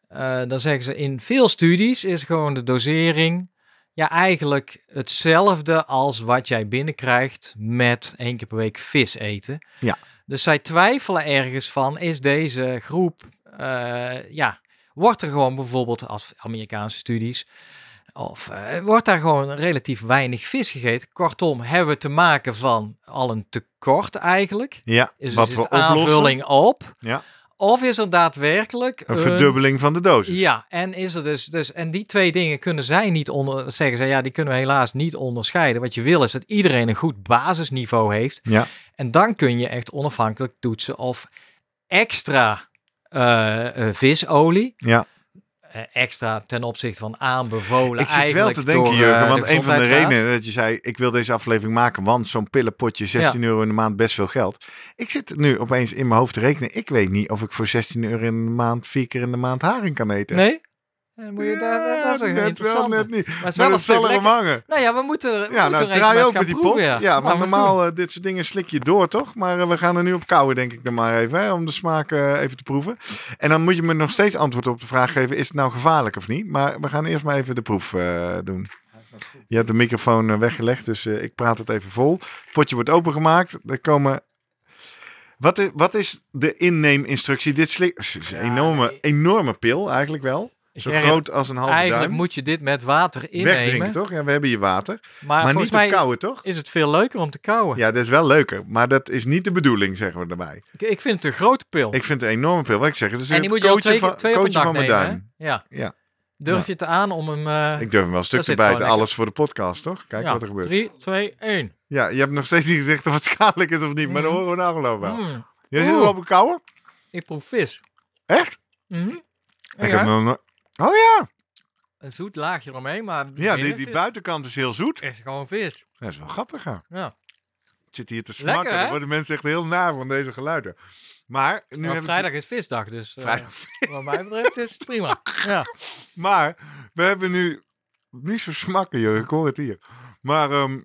eh, dan zeggen ze in veel studies is gewoon de dosering ja eigenlijk hetzelfde als wat jij binnenkrijgt met één keer per week vis eten. Ja. Dus zij twijfelen ergens van, is deze groep, eh, ja, wordt er gewoon bijvoorbeeld als Amerikaanse studies, of eh, wordt daar gewoon relatief weinig vis gegeten. Kortom, hebben we te maken van al een tekort eigenlijk? Ja, Is wat het we aanvulling op? Ja. Of is er daadwerkelijk Een verdubbeling van de dosis. ja, en is er dus, dus en die twee dingen kunnen zij niet onder zeggen ze ja, die kunnen we helaas niet onderscheiden. Wat je wil is dat iedereen een goed basisniveau heeft Ja. en dan kun je echt onafhankelijk toetsen of extra eh, eh, visolie, Ja. Eh, extra ten opzichte van aanbevolen. Ik zit wel te denken, door, Jurgen, eh, want een van de redenen dat je zei, ik wil deze aflevering maken, want zo'n pillenpotje, 16 euro in de maand, best veel geld. Ik zit nu opeens in mijn hoofd te rekenen. Ik weet niet of ik voor 16 euro in de maand, vier keer in de maand haring kan eten. Nee? Dan moet je, daar, dat, dat is een net wel, net niet. Maar het Maar is wel dat zal hangen. Nou ja, we moeten, Ja, moeten nou draai ook met die pot. Ja, want we normaal eh, dit soort dingen slik je door, toch? Maar eh, we gaan er nu op kouwen, denk ik dan maar even, hè, om de smaak eh, even te proeven. En dan moet je me nog steeds antwoord op de vraag geven, is het nou gevaarlijk of niet? Maar we gaan eerst maar even de proef eh, doen. Je hebt de microfoon weggelegd, dus ik praat het even vol. Het potje wordt opengemaakt. Er komen... Wat is, wat is de inneeminstructie? Dit slik... is een enorme, enorme pil, eigenlijk wel. Zo groot als een halve Eigenlijk duim. moet je dit met water innemen. Wegdrinken, toch? Ja, we hebben hier water. Maar, Maar, niet op kouwen, toch? is het veel leuker om te kauwen. Ja, dat is wel leuker. Maar dat is niet de bedoeling, zeggen we erbij. Ik, ik vind het een grote pil. Ik vind het een enorme pil. Wat ik zeg, het is en een die moet je twee, van, twee een van mijn nemen. duim. hè? Ja. Ja. Durf je het aan om hem... eh, Ik durf hem wel een stuk te bijten. Alles voor de podcast, toch? Kijk ja, wat er gebeurt. 3, 2, 1. Ja, je hebt nog steeds niet gezegd of het schadelijk is of niet. Maar dan Mm. horen we nou geloof wel. Mm, Jij zit er Oeh. op een kouwen? ik proef vis. Echt? Mhm. Ik Ja, heb nog no- Oh ja. Een zoet laagje eromheen, maar Ja, die, die buitenkant is heel zoet. echt gewoon vis. Dat is wel grappig, ja. Ja. Ik zit hier te Lekker, smakken. hè? Dan worden mensen echt heel naar van deze geluiden. Maar nu heb vrijdag is visdag, dus Vrijdag. wat mij betreft is het prima. Ja. Maar we hebben nu niet zo smakken, joh. Ik hoor het hier. Maar ehm,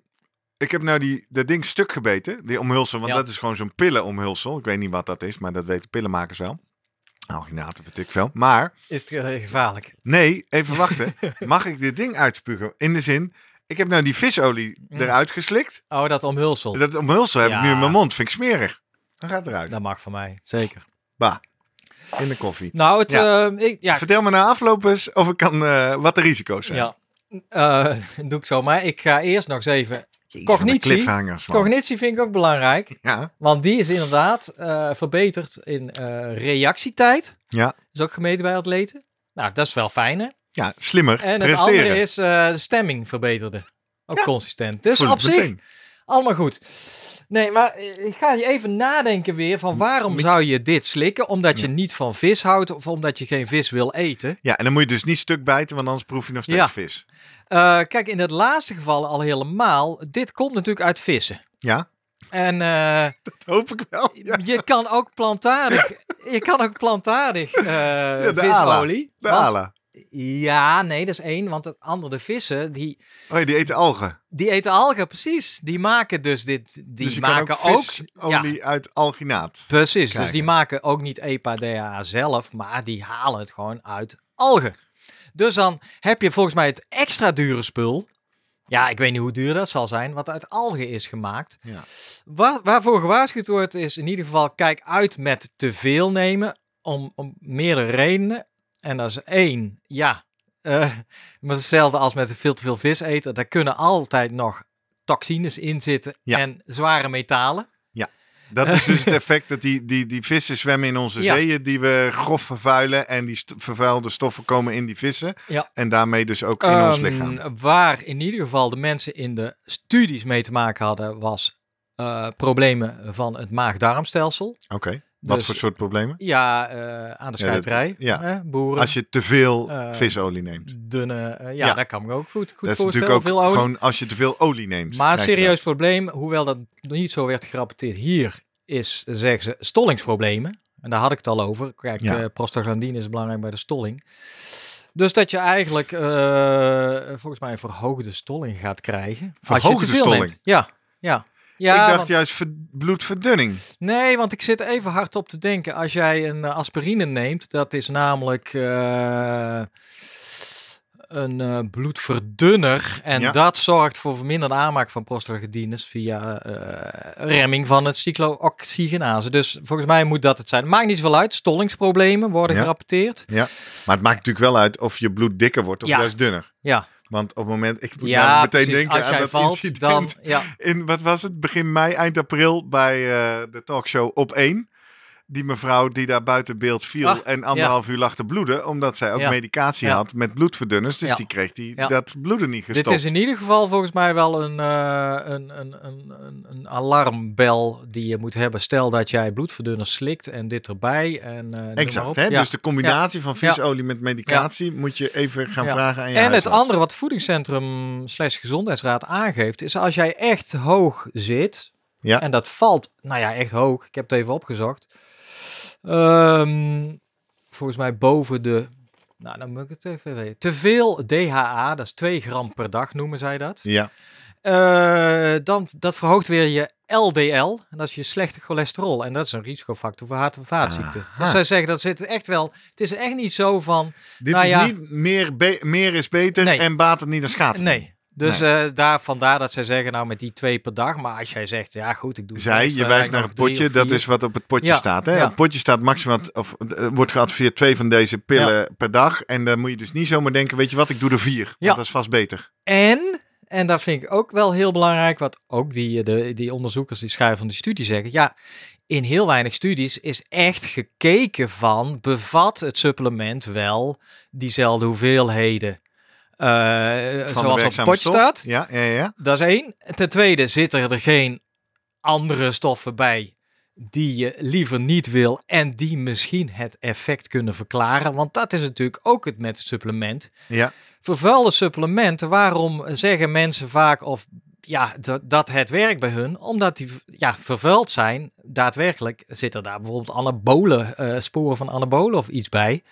ik heb nou die, dat ding stuk gebeten. Die omhulsel, want Ja. dat is gewoon zo'n pillenomhulsel. Ik weet niet wat dat is, maar dat weten pillenmakers wel. Alginaten, weet ik veel. Maar Is het gevaarlijk? nee, even wachten. Mag ik dit ding uitspugen? In de zin, ik heb nou die visolie Mm. eruit geslikt. Oh, dat omhulsel. Dat omhulsel heb ik Ja. nu in mijn mond. Vind ik smerig. Dan gaat het eruit. Dat mag van mij, zeker. Bah, in de koffie. Nou, het, Ja. eh, ik, ja, Vertel me na afloop eens of ik kan, eh, wat de risico's zijn. ja. Eh, doe ik zo maar. Ik ga eerst nog eens even... Jezus, Cognitie. vind ik ook belangrijk. Ja, Want die is inderdaad eh, verbeterd in eh, reactietijd. ja. is ook gemeten bij atleten. Nou, dat is wel fijn, hè? ja, slimmer En het andere is eh, de stemming verbeterde. Ook Ja. consistent. Dus Voel op zich, allemaal goed. Nee, maar eh, ik ga je even nadenken weer van waarom zou je dit slikken? Omdat je niet van vis houdt of omdat je geen vis wil eten? Ja, en dan moet je dus niet stuk bijten, want anders proef je nog steeds Ja. vis. Eh, kijk, in het laatste geval al helemaal. Dit komt natuurlijk uit vissen. Ja, En eh, dat hoop ik wel. Ja, je kan ook plantaardig, je kan ook plantaardig eh de ala. visolie. de want- ala. Ja, nee, dat is één. Want het andere, de vissen, die, Oh ja, die eten algen. die eten algen, precies. Die maken dus dit. Die dus maken ook ook. visolie uit alginaat. Precies, dus die maken ook niet EPA-DHA zelf, maar die halen het gewoon uit algen. Dus dan heb je volgens mij het extra dure spul. Ja, ik weet niet hoe duur dat zal zijn, wat uit algen is gemaakt. Ja. Waar, waarvoor gewaarschuwd wordt is in ieder geval, kijk uit met te veel nemen, om, om meerdere redenen. En dat is één, ja, eh, maar hetzelfde als met veel te veel vis eten, daar kunnen altijd nog toxines in zitten Ja. en zware metalen. Dat is dus het effect dat die, die, die vissen zwemmen in onze Ja. zeeën die we grof vervuilen. En die st- vervuilde stoffen komen in die vissen. Ja. En daarmee dus ook in ons Ehm, lichaam. Waar in ieder geval de mensen in de studies mee te maken hadden, was eh, problemen van het maag-darmstelsel. Oké. Wat dus- voor soort problemen? Ja, eh, aan de Ja, dat- scheiterij. ja. hè, boeren. Als je te veel Eh, visolie neemt. Dunne, eh, ja, Ja. dat kan ik me ook goed, goed dat is voorstellen. natuurlijk ook veel gewoon als je te veel olie neemt. maar een serieus probleem, hoewel dat niet zo werd gerapporteerd hier, is, zeggen ze, stollingsproblemen. En daar had ik het al over. Kijk, Ja. prostaglandine is belangrijk bij de stolling. Dus dat je eigenlijk volgens mij een verhoogde stolling gaat krijgen. als je Verhoogde te veel stolling? neemt. Ja, ja. Ja, ik dacht want- juist ver- bloedverdunning. nee, want ik zit even hard op te denken. Als jij een eh, aspirine neemt, dat is namelijk eh, een eh, bloedverdunner. En Ja. dat zorgt voor verminderde aanmaak van prostaglandines via remming van het cyclooxygenase. Dus volgens mij moet dat het zijn. Maakt niet zoveel uit. Stollingsproblemen worden Ja. gerapporteerd. Maar het maakt natuurlijk wel uit of je bloed dikker wordt of Ja. juist dunner. Ja, Want op het moment, ik moet ja namelijk meteen precies. denken Als aan jij dat valt, incident dan... Ja, in, wat was het, begin mei, eind april bij eh, de talkshow op 1. Die mevrouw die daar buiten beeld viel en anderhalf uur lag te bloeden, omdat zij ook Ja. medicatie Ja. had met bloedverdunners. Dus die kreeg die, dat bloeden niet gestopt. Dit is in ieder geval volgens mij wel een, eh, een, een, een, een, een alarmbel die je moet hebben. Stel dat jij bloedverdunners slikt en dit erbij. En, eh, Exact, hè? Dus de combinatie van visolie met medicatie moet je even gaan vragen aan je En het andere wat voedingscentrum slash gezondheidsraad aangeeft, is als jij echt hoog zit, Ja. en dat valt, nou ja, echt hoog, ik heb het even opgezocht, Ehm, volgens mij boven de, nou dan moet ik het even weten, te veel DHA, dat is 2 gram per dag noemen zij dat. Ja, Eh, dan, dat verhoogt weer je LDL. En dat is je slechte cholesterol. En dat is een risicofactor voor hart- en vaatziekten. Aha. Dus zij zeggen dat zit echt wel. Het is echt niet zo van. dit Nou is ja. niet meer, be- meer is beter Nee. en baat het niet dan schaadt het Nee. Dus eh, daar, vandaar dat zij zeggen, nou met die twee per dag. Maar als jij zegt, ja goed, ik doe Zij, je wijst naar het potje, dat is wat op het potje Ja, staat. Hè? ja. Het potje staat maximaal, of eh, wordt geadviseerd twee van deze pillen per dag. En dan moet je dus niet zomaar denken, weet je wat, ik doe er vier. Want dat is vast beter. En, en dat vind ik ook wel heel belangrijk, wat ook die, de, die onderzoekers die schrijven van die studie zeggen. Ja, in heel weinig studies is echt gekeken van, bevat het supplement wel diezelfde hoeveelheden eh, zoals op het potje staat? Ja, ja, ja. Dat is één. Ten tweede zitten er geen andere stoffen bij die je liever niet wil en die misschien het effect kunnen verklaren. Want dat is natuurlijk ook het met het supplement. ja. Vervuilde supplementen, waarom zeggen mensen vaak of ja, dat, dat het werkt bij hun? Omdat die ja, vervuild zijn. Daadwerkelijk zitten daar bijvoorbeeld anabolen, eh, sporen van anabolen of iets bij.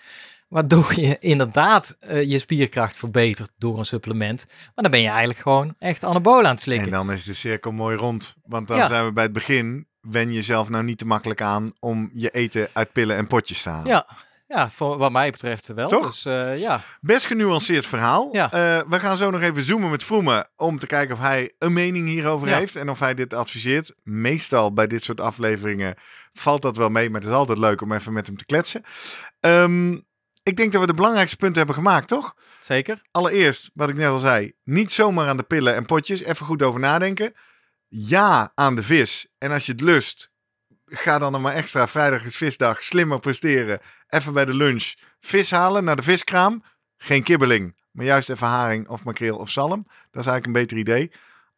Waardoor je inderdaad eh, je spierkracht verbetert door een supplement. Maar dan ben je eigenlijk gewoon echt anabolen aan het slikken. En dan is de cirkel mooi rond. Want dan Ja. zijn we bij het begin. Wen jezelf nou niet te makkelijk aan om je eten uit pillen en potjes te halen. Ja, ja voor wat mij betreft wel. Toch? Dus eh, ja, Best genuanceerd verhaal. Ja. Eh, we gaan zo nog even zoomen met Vroemen om te kijken of hij een mening hierover Ja. heeft en of hij dit adviseert. Meestal bij dit soort afleveringen valt dat wel mee, maar het is altijd leuk om even met hem te kletsen. Ehm, ik denk dat we de belangrijkste punten hebben gemaakt, toch? zeker. Allereerst, wat ik net al zei, niet zomaar aan de pillen en potjes. Even goed over nadenken. Ja aan de vis. En als je het lust, ga dan nog maar extra. Vrijdag is visdag. Slimmer presteren. Even bij de lunch vis halen naar de viskraam. Geen kibbeling, maar juist even haring of makreel of zalm. Dat is eigenlijk een beter idee.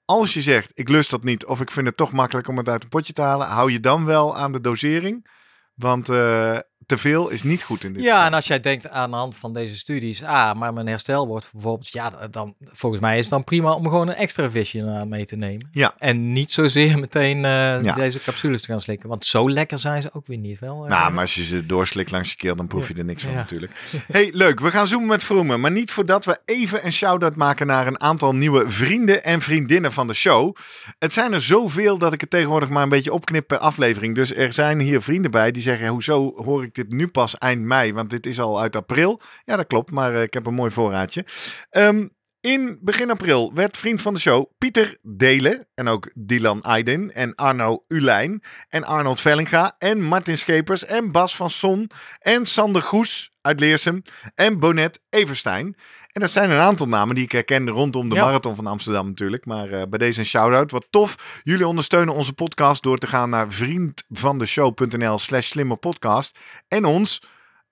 Als je zegt, ik lust dat niet of ik vind het toch makkelijk om het uit een potje te halen, hou je dan wel aan de dosering. Want eh, te veel is niet goed in dit Ja, geval. en als jij denkt aan de hand van deze studies, ah, maar mijn herstel wordt bijvoorbeeld, ja, dan volgens mij is het dan prima om gewoon een extra visje mee te nemen. Ja. En niet zozeer meteen uh, Ja. deze capsules te gaan slikken, want zo lekker zijn ze ook weer niet. Wel, uh, Nou, maar als je ze doorslikt langs je keel, dan proef je er niks van Ja. natuurlijk. Hey, leuk. We gaan zoomen met Vroemen. Maar niet voordat we even een shout-out maken naar een aantal nieuwe vrienden en vriendinnen van de show. Het zijn er zoveel dat ik het tegenwoordig maar een beetje opknip per aflevering. Dus er zijn hier vrienden bij die zeggen, hoezo hoor ik dit nu pas eind mei? Want dit is al uit april. Ja, dat klopt, maar eh, ik heb een mooi voorraadje. Ehm, in begin april werd vriend van de show Pieter Delen en ook Dylan Aydin en Arno Ulijn en Arnold Vellinga en Martin Schepers en Bas van Son en Sander Goes uit Leersum en Bonet Everstein. En dat zijn een aantal namen die ik herkende rondom de Ja. marathon van Amsterdam natuurlijk. Maar eh, bij deze een shout-out. Wat tof. Jullie ondersteunen onze podcast door te gaan naar vriendvandeshow.nl slash slimmerpodcast. En ons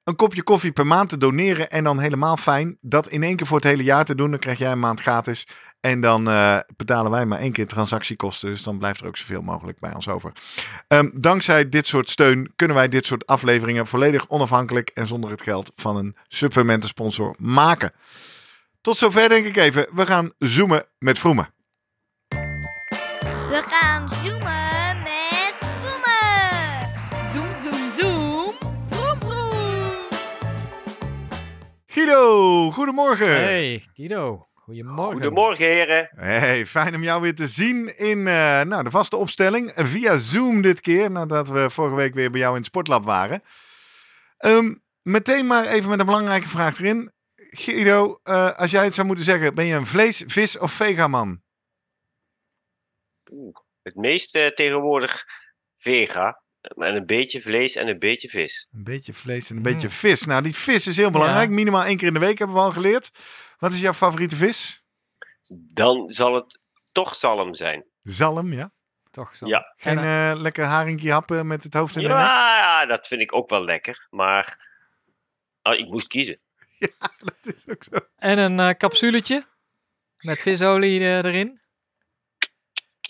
een kopje koffie per maand te doneren. En dan helemaal fijn dat in één keer voor het hele jaar te doen. Dan krijg jij een maand gratis. En dan eh, betalen wij maar één keer transactiekosten. Dus dan blijft er ook zoveel mogelijk bij ons over. Ehm, dankzij dit soort steun kunnen wij dit soort afleveringen volledig onafhankelijk en zonder het geld van een supplementensponsor maken. Tot zover denk ik even. We gaan zoomen met Vroemen. We gaan zoomen met Vroemen. Zoom, zoom, zoom. Vroom, vroom. Guido, goedemorgen. Hey, Guido. Goedemorgen. Goedemorgen, heren. Hey, fijn om jou weer te zien in eh, nou, de vaste opstelling. Eh, Via Zoom dit keer, nadat we vorige week weer bij jou in het sportlab waren. Ehm, meteen maar even met een belangrijke vraag erin. Guido, eh, als jij het zou moeten zeggen, ben je een vlees, vis of vegaman? Oeh, het meeste tegenwoordig vega. En een beetje vlees en een beetje vis. Een beetje vlees en een Mm. beetje vis. Nou, die vis is heel belangrijk. Ja. Minimaal één keer in de week hebben we al geleerd. Wat is jouw favoriete vis? Dan zal het toch zalm zijn. Zalm, ja. Toch zo. Ja. Geen En, eh, lekker haringje happen met het hoofd in de nek? Ja, dat vind ik ook wel lekker. Maar ah, ik moest kiezen. Dat is ook zo. en een eh, capsuletje met visolie eh, erin.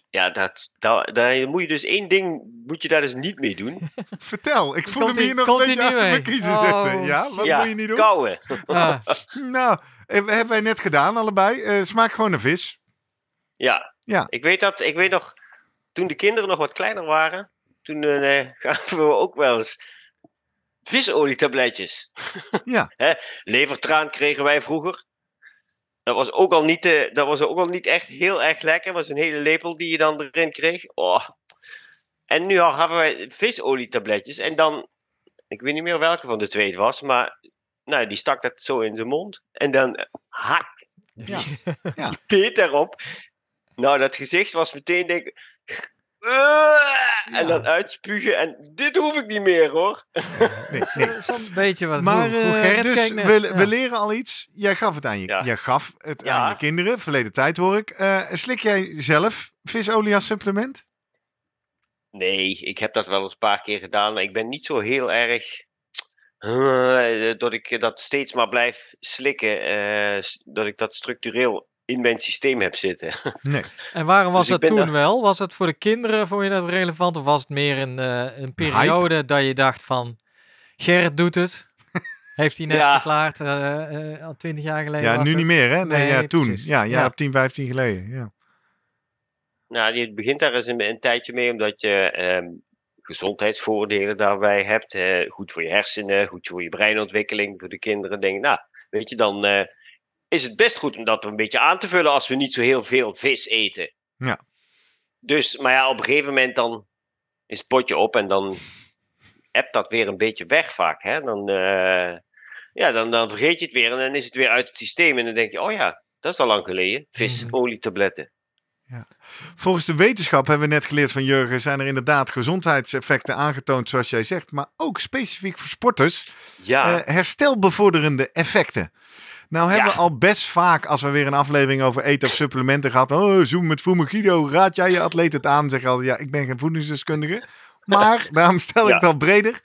Ja, dat, dat, daar moet je dus één ding moet je daar dus niet mee doen. Vertel, ik voel hem hier nog een beetje achter mijn kiezen Oh, zitten. Ja, wat ja, moet je niet doen? Kouwen. Ah, Nou, eh, hebben wij net gedaan allebei. Eh smaak gewoon een vis. Ja. Ja. Ik weet dat, ik weet nog, toen de kinderen nog wat kleiner waren, toen eh, gaven we ook wel eens visolietabletjes. Ja, Levertraan kregen wij vroeger. Dat was ook al niet, eh, dat was ook al niet echt heel erg lekker. Dat was een hele lepel die je dan erin kreeg. Oh. En nu al hebben wij visolietabletjes. En dan, ik weet niet meer welke van de twee het was, maar nou, die stak dat zo in zijn mond. En dan eh, hak, ja. beet daarop. Nou, dat gezicht was meteen denk ik, "Ugh!" En dan uitspugen. En dit hoef ik niet meer hoor. Nee, nee. Zo'n beetje wat Maar hoe, hoe eh, Gerrit dus we, Ja. we leren al iets. Jij gaf het aan je, Ja. jij gaf het Ja. aan je kinderen. Verleden tijd hoor ik. Eh, slik jij zelf visolie als supplement? Nee, ik heb dat wel eens een paar keer gedaan, maar ik ben niet zo heel erg. eh, dat ik dat steeds maar blijf slikken. eh, dat ik dat structureel in mijn systeem heb zitten. Nee. En waarom was Dus dat toen daar- wel? Was het voor de kinderen, vond je dat relevant? Of was het meer een, eh, een periode dat je dacht van... Gerrit doet het. Heeft hij net Ja. verklaard, eh, eh, al twintig jaar geleden Ja, nu het. niet meer hè? Nee, Nee, ja, toen. precies. Ja, ja, Ja. 10, 15 geleden. Ja. nou, je begint daar eens een, een tijdje mee, omdat je ehm, gezondheidsvoordelen daarbij hebt. goed voor je hersenen, goed voor je breinontwikkeling, voor de kinderen. Denk ik, nou, weet je, dan eh, is het best goed om dat een beetje aan te vullen als we niet zo heel veel vis eten. Ja. Dus, maar ja, op een gegeven moment dan is het potje op en dan hebt dat weer een beetje weg vaak. Hè? Dan, eh, ja, dan, dan vergeet je het weer en dan is het weer uit het systeem. En dan denk je, oh ja, dat is al lang geleden. Visolietabletten. Volgens de wetenschap hebben we net geleerd van Jurgen, zijn er inderdaad gezondheidseffecten aangetoond, zoals jij zegt, maar ook specifiek voor sporters Ja, eh, herstelbevorderende effecten. Nou hebben Ja. we al best vaak, als we weer een aflevering over eten of supplementen gehad, oh, zoom met Vroemen Guido, raad jij je atleet het aan? Zeg je altijd, ja, ik ben geen voedingsdeskundige, maar daarom stel ik Ja. het wel breder.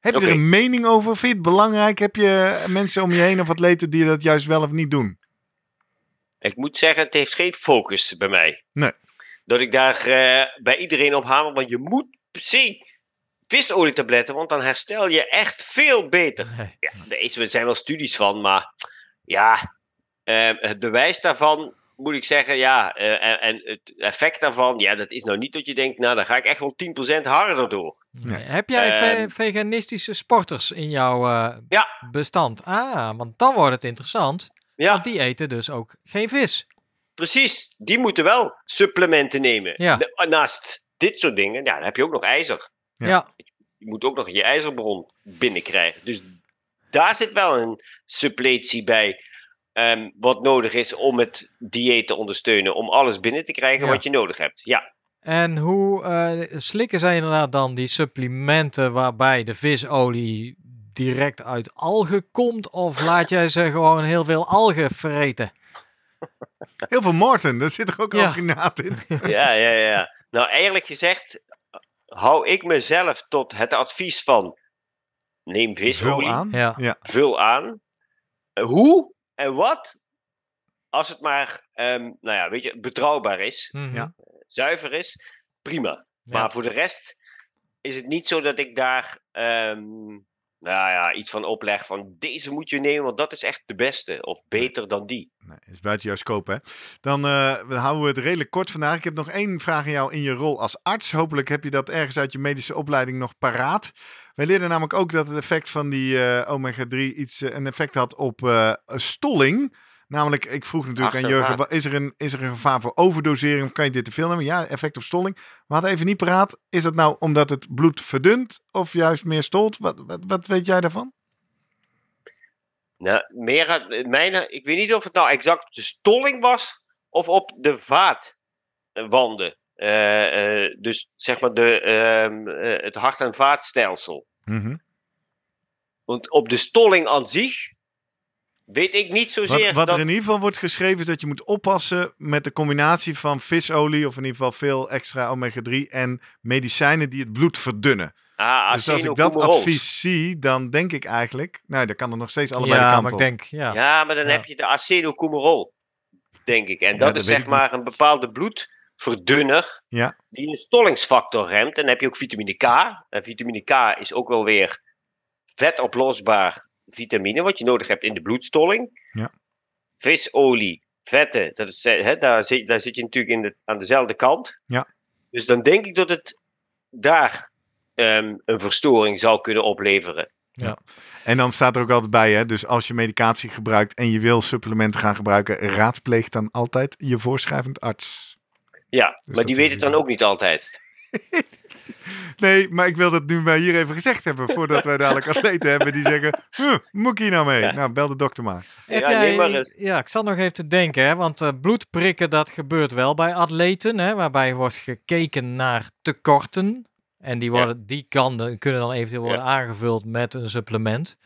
Heb je er een mening over? Vind je het belangrijk? Heb je mensen om je heen of atleten die dat juist wel of niet doen? ik moet zeggen, het heeft geen focus bij mij. Nee. Dat ik daar eh, bij iedereen op hamer, want je moet per se visolietabletten, want dan herstel je echt veel beter. Nee. Ja, er zijn wel studies van, maar ja, eh, het bewijs daarvan moet ik zeggen, ja, eh, en, en het effect daarvan, ja, dat is nou niet dat je denkt, nou, dan ga ik echt wel 10% harder door. Nee. Heb jij ve- Ehm. veganistische sporters in jouw eh, Ja. bestand? Ah, want dan wordt het interessant. Ja, Want die eten dus ook geen vis. precies. Die moeten wel supplementen nemen. Ja. Naast dit soort dingen, ja, dan heb je ook nog ijzer. Ja. Ja. Je moet ook nog je ijzerbron binnenkrijgen. Dus daar zit wel een suppletie bij. ehm, wat nodig is om het dieet te ondersteunen. Om alles binnen te krijgen Ja. wat je nodig hebt. Ja, En hoe eh, slikken zij inderdaad dan die supplementen waarbij de visolie direct uit algen komt? Of laat jij ze gewoon heel veel algen vreten? Heel veel Morten, daar zit er ook Ja. alginaat in. ja, ja, ja. Nou, eigenlijk gezegd hou ik mezelf tot het advies van neem Vul visolie, aan. Ja. Ja. vul aan. Eh, hoe en wat, als het maar, ehm, nou ja, weet je, betrouwbaar is. Ja. zuiver is, prima. Ja. Maar voor de rest is het niet zo dat ik daar ehm, nou ja, iets van opleg van deze moet je nemen, want dat is echt de beste. Of beter dan die. Nee, is buiten jouw scope, hè? Dan eh, we houden we het redelijk kort vandaag. Ik heb nog één vraag aan jou in je rol als arts. Hopelijk heb je dat ergens uit je medische opleiding nog paraat. Wij leerden namelijk ook dat het effect van die eh, omega-3 iets, eh, een effect had op eh, stolling. Namelijk, ik vroeg natuurlijk aan. Jurgen, is er, een, is er een gevaar voor overdosering of kan je dit te veel nemen? Ja, effect op stolling. We hadden even niet paraat. Is dat nou omdat het bloed verdunt of juist meer stolt? Wat, wat, wat weet jij daarvan? Nou, meer mijn, ik weet niet of het nou exact op de stolling was of op de vaatwanden. Eh, eh, dus zeg maar de, ehm, eh, het hart- en vaatstelsel. Mhm. Want op de stolling aan zich weet ik niet zozeer Wat, wat dat... er in ieder geval wordt geschreven is dat je moet oppassen met de combinatie van visolie, of in ieder geval veel extra omega-3 en medicijnen die het bloed verdunnen. Ah, dus als ik dat advies zie, dan denk ik eigenlijk, nou, dan kan er nog steeds allebei de Ja, kant maar ik op. denk, ja. Ja, maar dan Ja. heb je de acenocumerol, denk ik. En dat dat is zeg maar een bepaalde bloedverdunner Ja. die een stollingsfactor remt. En dan heb je ook vitamine K. En vitamine K is ook wel weer vetoplosbaar vitamine wat je nodig hebt in de bloedstolling. Ja. Visolie, vetten, dat is, hè, daar, zit, daar zit je natuurlijk in de, aan dezelfde kant. Ja. Dus dan denk ik dat het daar ehm, een verstoring zou kunnen opleveren. En dan staat er ook altijd bij, hè, dus als je medicatie gebruikt en je wil supplementen gaan gebruiken, raadpleeg dan altijd je voorschrijvend arts. Ja, Dus maar die weet het dan ook niet altijd. Nee, maar ik wil dat nu maar hier even gezegd hebben, voordat wij dadelijk atleten hebben die zeggen, huh, moet ik hier nou mee? Ja. Nou, bel de dokter maar. Heb Ja, jij, maar ja, ik zat nog even te denken, hè, want eh, bloedprikken dat gebeurt wel bij atleten, hè, waarbij wordt gekeken naar tekorten. En die, worden, die kan, kunnen dan eventueel worden aangevuld met een supplement.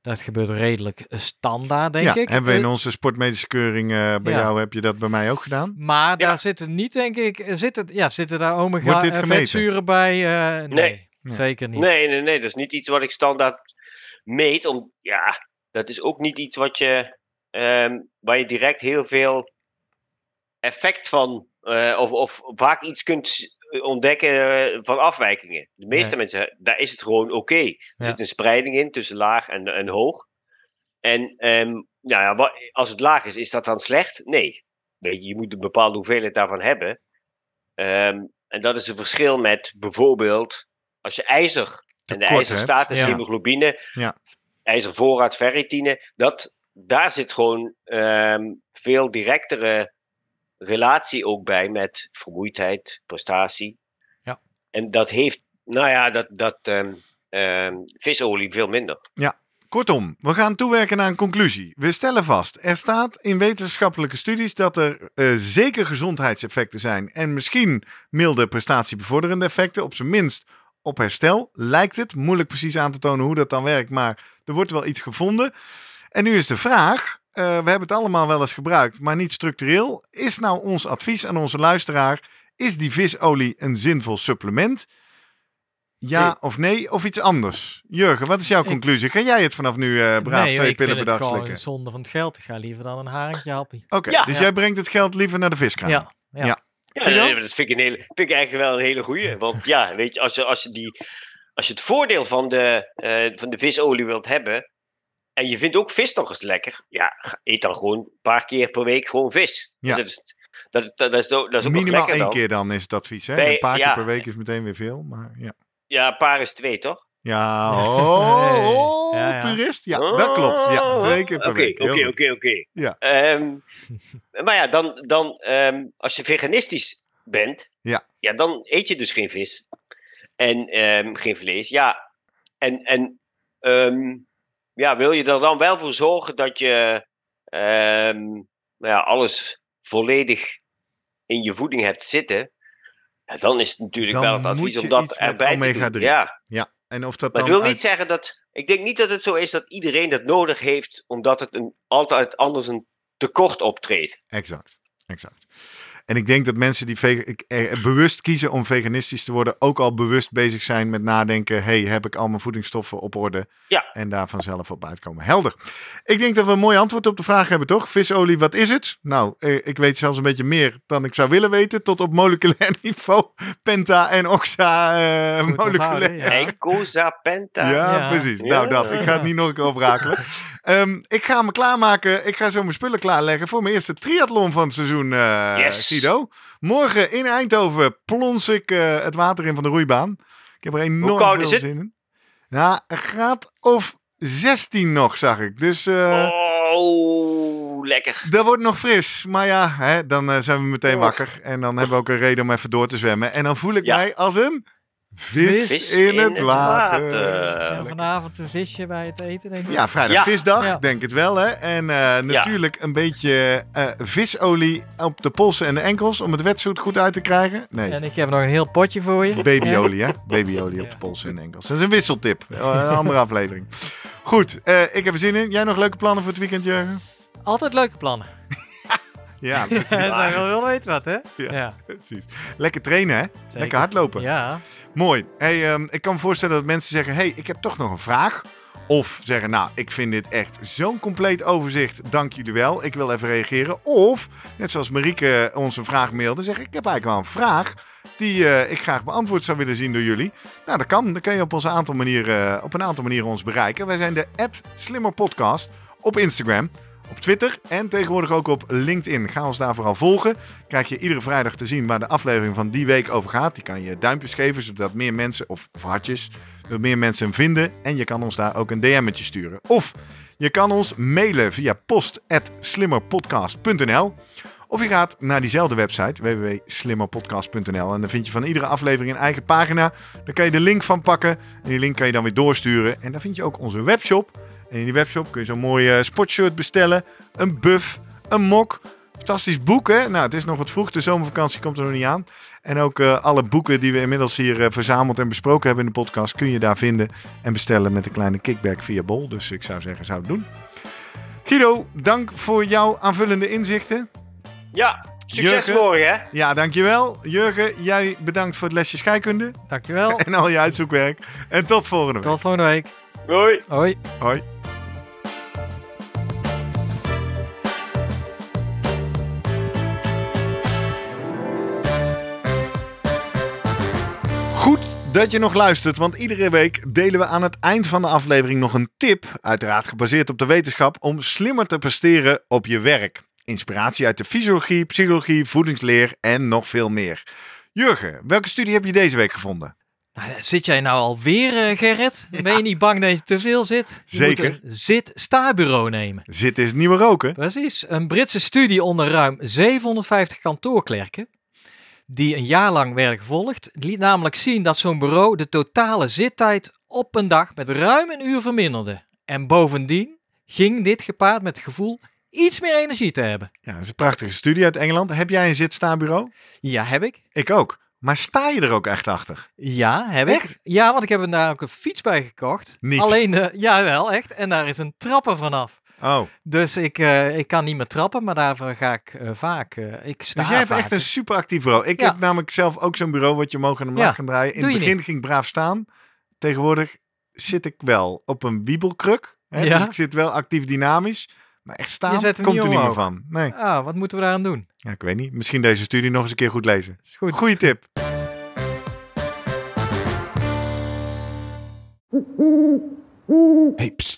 Dat gebeurt redelijk standaard, denk ja, ik. hebben we in Eh, onze sportmedische keuring, eh, bij Ja. jou heb je dat bij mij ook gedaan. maar Ja. daar zitten niet, denk ik, eh, zitten, ja, zitten daar Wordt omega dit en gemeten? vetzuren bij? Eh, nee, Nee. Nee. zeker niet. Nee, nee, nee. Dat is niet iets wat ik standaard meet. Om, ja, dat is ook niet iets wat je, ehm, waar je direct heel veel effect van, eh, of, of vaak iets kunt ontdekken eh, van afwijkingen. De meeste Nee. mensen, daar is het gewoon oké. Er Ja. zit een spreiding in tussen laag en, en hoog. En ehm, nou ja, wa- als het laag is, is dat dan slecht? Nee. Weet je, je moet een bepaalde hoeveelheid daarvan hebben. Ehm, en dat is een verschil met bijvoorbeeld als je ijzer en de ijzer staat, ja. hemoglobine, Ja. ijzervoorraad, ferritine, dat, daar zit gewoon ehm, veel directere relatie ook bij met vermoeidheid, prestatie. Ja. En dat heeft, nou ja, dat, dat ehm, ehm, visolie veel minder. Kortom, we gaan toewerken naar een conclusie. We stellen vast, er staat in wetenschappelijke studies dat er eh, zeker gezondheidseffecten zijn en misschien milde prestatiebevorderende effecten, op zijn minst op herstel, lijkt het. Moeilijk precies aan te tonen hoe dat dan werkt, maar er wordt wel iets gevonden. En nu is de vraag, we hebben het allemaal wel eens gebruikt, maar niet structureel. Is nou ons advies aan onze luisteraar, is die visolie een zinvol supplement? Ja Nee. of nee, of iets anders? Jurgen, wat is jouw Ik- conclusie? Ga jij het vanaf nu eh braaf nee, twee ik pillen vind per het dag gewoon slikken? een zonde van het geld. Ik ga liever dan een haringje happie. Oké, Ja. dus Ja. jij brengt het geld liever naar de viskraam. Ja, ja. Ja. Ja, nee, maar dat vind ik, een hele, vind ik eigenlijk wel een hele goeie. Want ja, weet je, als je, als je die als je het voordeel van de, eh, van de visolie wilt hebben. En je vindt ook vis nog eens lekker. Ja, eet dan gewoon een paar keer per week gewoon vis. Ja. Dat is, dat, dat, dat is, ook- dat is ook Minimaal lekker één dan. keer dan is het advies. Hè? Een paar keer per week is meteen weer veel. Maar ja. Ja, een paar is twee, toch? Ja, oh, Nee. oh, Ja, ja. purist. Ja, dat klopt. Ja, twee keer per week. Oké, oké, oké. Ja. Ehm, maar ja, dan, dan ehm, als je veganistisch bent, Ja. ja, dan eet je dus geen vis. En ehm, geen vlees. Ja, en, en ehm, ja, wil je er dan wel voor zorgen dat je ehm, nou ja, alles volledig in je voeding hebt zitten, dan is het natuurlijk Dan wel het moet je om dat iets erbij omega doen. 3. Ja, Ja, en of dat maar dan het wil niet zeggen dat. Ik denk niet dat het zo is dat iedereen dat nodig heeft, omdat het een, altijd anders een tekort optreedt. Exact, exact. En ik denk dat mensen die eh, bewust kiezen om veganistisch te worden, ook al bewust bezig zijn met nadenken: hey, heb ik al mijn voedingsstoffen op orde? Ja. En daar vanzelf op uitkomen. Helder. Ik denk dat we een mooi antwoord op de vraag hebben, toch? Visolie, wat is het? Nou, eh, ik weet zelfs een beetje meer dan ik zou willen weten, tot op moleculair niveau. Penta en oxa eh, Goed moleculair. ja. Eicosa penta. Ja, Ja. precies. Ja. Nou, dat. Ik ga het niet nog een keer overrakelen. Ehm, ik ga me klaarmaken. Ik ga zo mijn spullen klaarleggen voor mijn eerste triathlon van het seizoen, eh Yes. Guido. Morgen in Eindhoven plons ik eh, het water in van de roeibaan. Ik heb er enorm veel zin in. Ja, een graad of 16 nog, zag ik. Dus eh Oh, lekker. dat wordt nog fris. Maar ja, hè, dan zijn we meteen Oh. wakker. En dan hebben we ook een reden om even door te zwemmen. En dan voel ik Ja. mij als een vis, Vis in, het water. water. En vanavond een visje bij het eten, denk ik. Ja, vrijdag Ja. visdag, Ja. denk het wel. Hè? En eh, natuurlijk een beetje eh, visolie op de polsen en de enkels om het wetsuit goed uit te krijgen. Nee, En ik heb nog een heel potje voor je. babyolie hè. Babyolie op de polsen en de enkels. Dat is een wisseltip. Eh, Een andere aflevering. Goed, eh, ik heb er zin in. Jij nog leuke plannen voor het weekend, Jurgen? Altijd leuke plannen. Ja, Ze precies. wel wel weten wat, hè? Ja. Ja, precies. Lekker trainen, hè? zeker. Lekker hardlopen. Ja. Mooi. Hey, ehm, ik kan me voorstellen dat mensen zeggen: hey, ik heb toch nog een vraag. Of zeggen: Nou, ik vind dit echt zo'n compleet overzicht. Dank jullie wel. Ik wil even reageren. Of, net zoals Marieke ons een vraag mailde, zeggen: Ik heb eigenlijk wel een vraag die eh, ik graag beantwoord zou willen zien door jullie. Nou, dat kan. Dan kan je op, onze aantal manieren, op een aantal manieren ons bereiken. Wij zijn de Slimmer Podcast op Instagram. Op Twitter en tegenwoordig ook op LinkedIn. Ga ons daar vooral volgen. Krijg je iedere vrijdag te zien waar de aflevering van die week over gaat. Die kan je duimpjes geven, zodat meer mensen, of, of hartjes, meer mensen hem vinden. En je kan ons daar ook een DM'tje sturen. Of je kan ons mailen via post.slimmerpodcast.nl Of je gaat naar diezelfde website, www.slimmerpodcast.nl. En dan vind je van iedere aflevering een eigen pagina. Daar kan je de link van pakken. En die link kan je dan weer doorsturen. En daar vind je ook onze webshop. En in die webshop kun je zo'n mooi eh, sportshirt bestellen. Een buff, een mok. Fantastisch boek, hè? Nou, het is nog wat vroeg. De zomervakantie komt er nog niet aan. En ook eh, alle boeken die we inmiddels hier eh, verzameld en besproken hebben in de podcast... kun je daar vinden en bestellen met een kleine kickback via Bol. Dus ik zou zeggen, zou het doen. Guido, dank voor jouw aanvullende inzichten. Ja, succes Jurgen? morgen, hè? Ja, dankjewel. Jurgen, jij bedankt voor het lesje scheikunde Dankjewel. en al je uitzoekwerk. En tot volgende week. Tot volgende week. Hoi. Hoi. Hoi. Dat je nog luistert, want iedere week delen we aan het eind van de aflevering nog een tip, uiteraard gebaseerd op de wetenschap, om slimmer te presteren op je werk. Inspiratie uit de fysiologie, psychologie, voedingsleer en nog veel meer. Jurgen, welke studie heb je deze week gevonden? Nou, zit jij nou alweer, uh, Gerrit? Ben je niet bang dat je te veel zit? Je Zeker. Moet een zit-sta-bureau nemen. Zit is het nieuwe roken. Precies. Een Britse studie onder ruim 750 kantoorklerken, die een jaar lang werden gevolgd, liet namelijk zien dat zo'n bureau de totale zittijd op een dag met ruim een uur verminderde. En bovendien ging dit gepaard met het gevoel iets meer energie te hebben. Ja, dat is een prachtige studie uit Engeland. Heb jij een zitstaanbureau? Ja, heb ik. Ik ook. Maar sta je er ook echt achter? Ja, heb Echt? ik. Ja, want ik heb er daar ook een fiets bij gekocht. Niet. Alleen, eh, ja wel, echt. En daar is een trapper vanaf. Oh, Dus ik, eh, ik kan niet meer trappen, maar daarvoor ga ik eh, vaak. eh, ik sta dus jij hebt vaak. echt een super actief bureau. Ik Ja. heb namelijk zelf ook zo'n bureau wat je omhoog en omlaag Ja, kan draaien. In doe het begin niet. ging ik braaf staan. Tegenwoordig zit ik wel op een wiebelkruk. Hè? Ja. Dus ik zit wel actief dynamisch. Maar echt staan komt niet er niet meer van. Nee, Ah, wat moeten we daaraan doen? ja, ik weet niet. Misschien deze studie nog eens een keer goed lezen. Is goed. Goeie tip. Hey, pst.